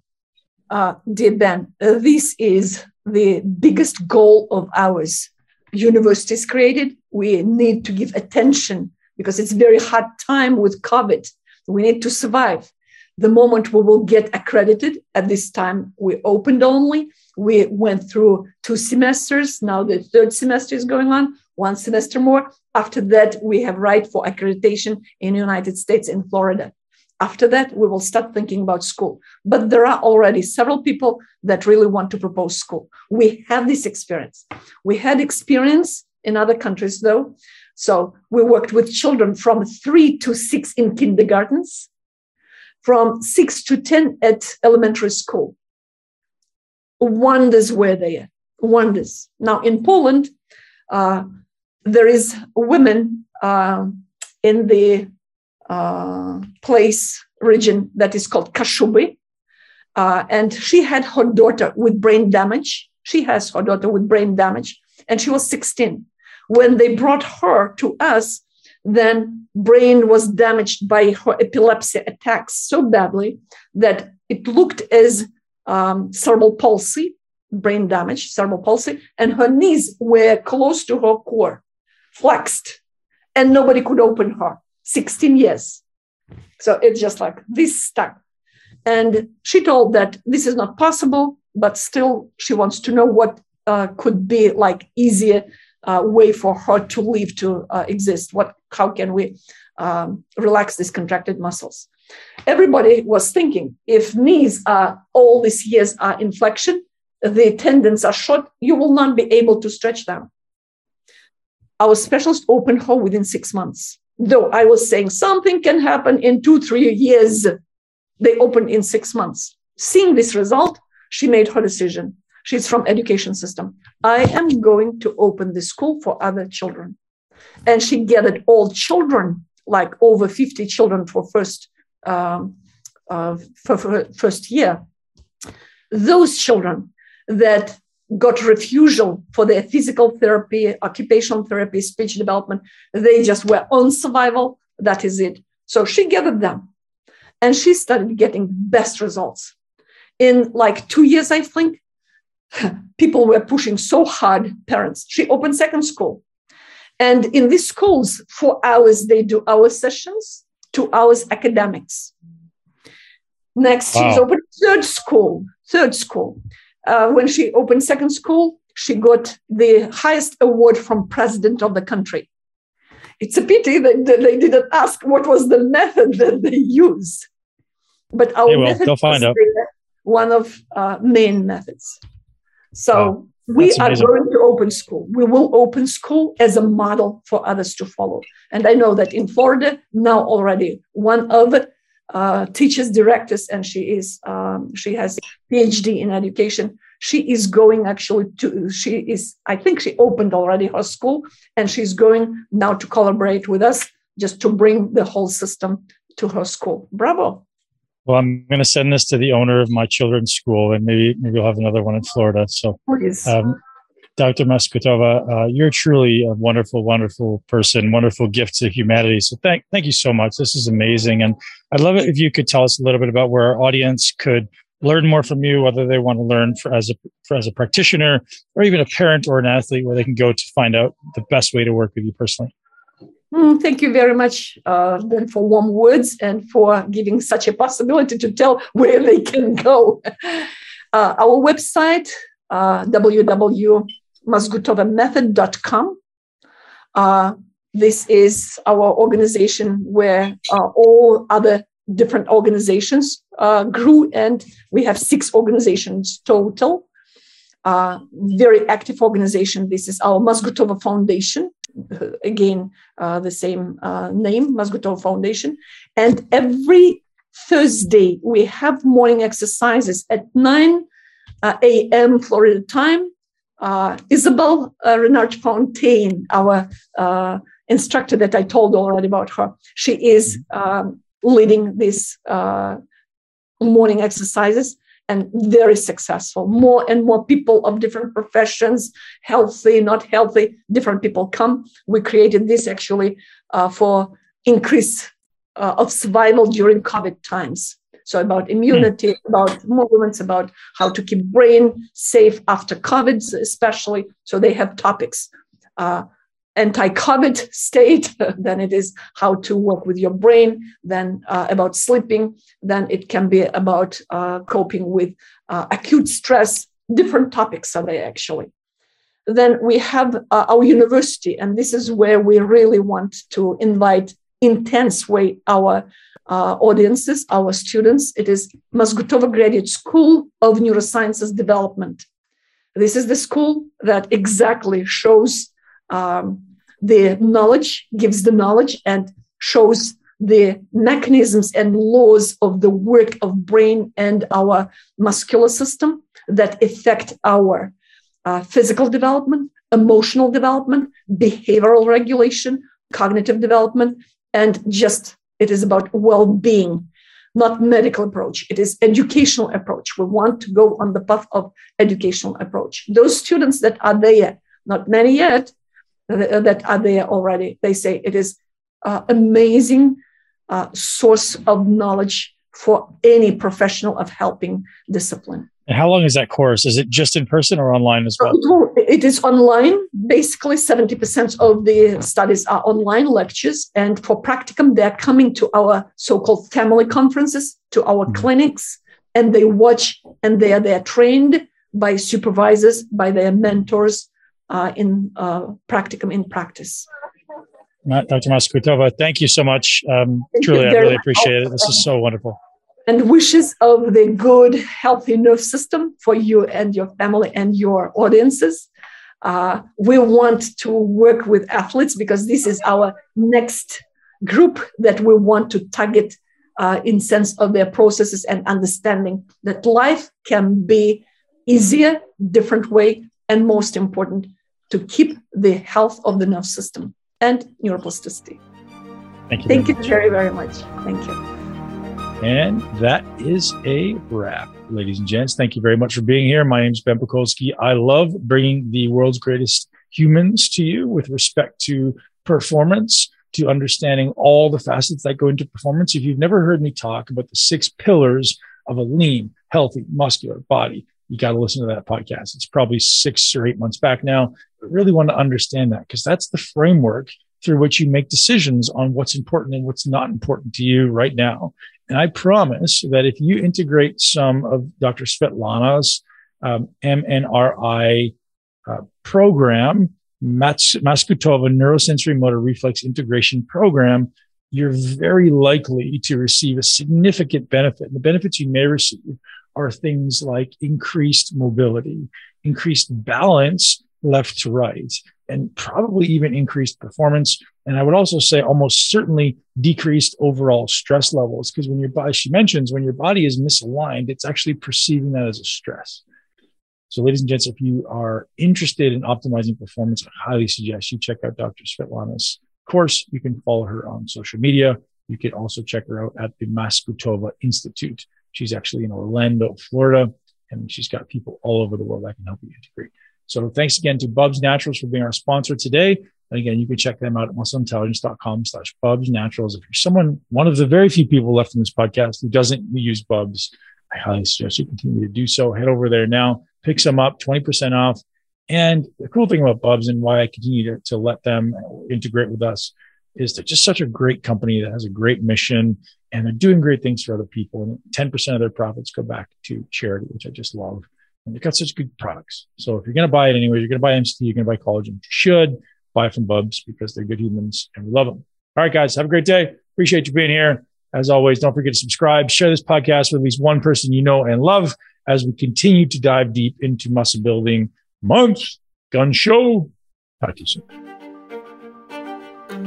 Uh, dear Ben, uh, this is the biggest goal of ours. Universities created. We need to give attention because it's very hard time with COVID. We need to survive. The moment we will get accredited, at this time we opened only, we went through two semesters. Now the third semester is going on, one semester more. After that, we have right for accreditation in United States in Florida. After that, we will start thinking about school. But there are already several people that really want to propose school. We have this experience. We had experience in other countries, though. So we worked with children from three to six in kindergartens, from six to 10 at elementary school wonders were there, wonders. Now in Poland, uh, there is women uh, in the uh, place region that is called Kashuby, uh, and she had her daughter with brain damage. She has her daughter with brain damage, and she was 16 when they brought her to us. Then brain was damaged by her epilepsy attacks so badly that it looked as um, cerebral palsy, brain damage, cerebral palsy, and her knees were close to her core, flexed, and nobody could open her. 16 years. So it's just like this stuck. And she told that this is not possible, but still she wants to know what uh, could be like easier uh, way for her to live to uh, exist. What, how can we um, relax these contracted muscles? Everybody was thinking if knees are all these years are in flexion, the tendons are short, you will not be able to stretch them. Our specialist opened her within six months. Though I was saying something can happen in two, three years, they opened in six months. Seeing this result, she made her decision. She's from education system. I am going to open the school for other children. And she gathered all children, like over 50 children for first um, uh, for, for first year. Those children that got refusal for their physical therapy, occupational therapy, speech development, they just were on survival. That is it. So she gathered them and she started getting best results. In like two years, I think, people were pushing so hard, parents. She opened second school. And in these schools, four hours they do hour sessions, two hours academics. Next, wow. she's opened third school, third school. Uh, when she opened second school, she got the highest award from president of the country. It's a pity that, that they didn't ask what was the method that they use. But our method out. one of uh, main methods. So wow. We are going to open school. We will open school as a model for others to follow. And I know that in Florida now already one of uh, teachers directors and she is um, she has phd in education she is going actually to she is i think she opened already her school and she's going now to collaborate with us just to bring the whole system to her school bravo well i'm going to send this to the owner of my children's school and maybe maybe we'll have another one in florida so Um, Dr. Masgutova, uh, you're truly a wonderful, wonderful person, wonderful gift to humanity. So thank, thank you so much. This is amazing. And I'd love it if you could tell us a little bit about where our audience could learn more from you, whether they want to learn for, as a for, as a practitioner or even a parent or an athlete, where they can go to find out the best way to work with you personally. Mm, thank you very much, uh, Ben, for warm words and for giving such a possibility to tell where they can go. Uh, our website, uh, www masgutovamethod.com. Uh, this is our organization where uh, all other different organizations uh, grew, and we have six organizations total. Uh, very active organization. This is our Masgutova Foundation. Uh, again, uh, the same name, Masgutova Foundation. And every Thursday, we have morning exercises at 9 a.m. Florida time uh, Isabel uh, Renard Fontaine, our uh, instructor that I told already about her, she is um, leading these uh, morning exercises and very successful. More and more people of different professions, healthy, not healthy, different people come. We created this actually uh, for increase uh, of survival during COVID times. So about immunity, mm. about movements, about how to keep brain safe after COVID, especially. So they have topics. Uh, anti-COVID state, then it is how to work with your brain, then uh, about sleeping, then it can be about uh, coping with uh, acute stress. Different topics are there actually. Then we have uh, our university, and this is where we really want to invite intense way our uh, audiences, our students. It is Masgutova Graduate School of Neurosciences Development. This is the school that exactly shows um, the knowledge, gives the knowledge, and shows the mechanisms and laws of the work of brain and our muscular system that affect our uh, physical development, emotional development, behavioral regulation, cognitive development, and just it is about well-being not medical approach. It is educational approach. We want to go on the path of educational approach. Those students that are there not many yet that are there already they say it is uh, amazing uh, source of knowledge for any professional of helping discipline. And how long is that course? Is it just in person or online as well? It is online. Basically, 70% of the studies are online lectures. And for practicum, they're coming to our so called family conferences, to our mm-hmm. clinics, and they watch and they are there trained by supervisors, by their mentors uh, in uh, practicum in practice. Dr. Masgutova, thank you so much. Um, truly, I really appreciate it. This is so wonderful. And wishes of the good, healthy nerve system for you and your family and your audiences. Uh, we want to work with athletes because this is our next group that we want to target uh, in sense of their processes and understanding that life can be easier, different way, and most important, to keep the health of the nerve system and neuroplasticity. Thank you. Thank you much. very, very much. Thank you. And that is a wrap, ladies and gents. Thank you very much for being here. My name is Ben Pakulski. I love bringing the world's greatest humans to you with respect to performance, to understanding all the facets that go into performance. If you've never heard me talk about the six pillars of a lean, healthy, muscular body, you got to listen to that podcast. It's probably six or eight months back now. Really want to understand that because that's the framework through which you make decisions on what's important and what's not important to you right now. And I promise that if you integrate some of Dr. Svetlana's um, MNRI uh, program, Maskutova Neurosensory Motor Reflex Integration Program, you're very likely to receive a significant benefit. And the benefits you may receive are things like increased mobility, increased balance left to right, and probably even increased performance. And I would also say almost certainly decreased overall stress levels because when your body, she mentions, when your body is misaligned, it's actually perceiving that as a stress. So, ladies and gents, if you are interested in optimizing performance, I highly suggest you check out Dr. Svetlana's course. You can follow her on social media. You can also check her out at the Masgutova Institute. She's actually in Orlando, Florida, and she's got people all over the world that can help you integrate. So thanks again to Bubs Naturals for being our sponsor today. And again, you can check them out at muscleintelligence.com slash Bubs Naturals. If you're someone, one of the very few people left in this podcast who doesn't use Bubs, I highly suggest you continue to do so. Head over there now, pick some up, 20% off. And the cool thing about Bubs and why I continue to, to let them integrate with us is they're just such a great company that has a great mission and they're doing great things for other people. And 10% of their profits go back to charity, which I just love. And they've got such good products. So if you're going to buy it anyway, you're going to buy MCT, you're going to buy collagen. You should buy from Bubs because they're good humans and we love them. All right, guys, have a great day. Appreciate you being here. As always, don't forget to subscribe, share this podcast with at least one person you know and love as we continue to dive deep into muscle building month. Gun show. Talk to you soon.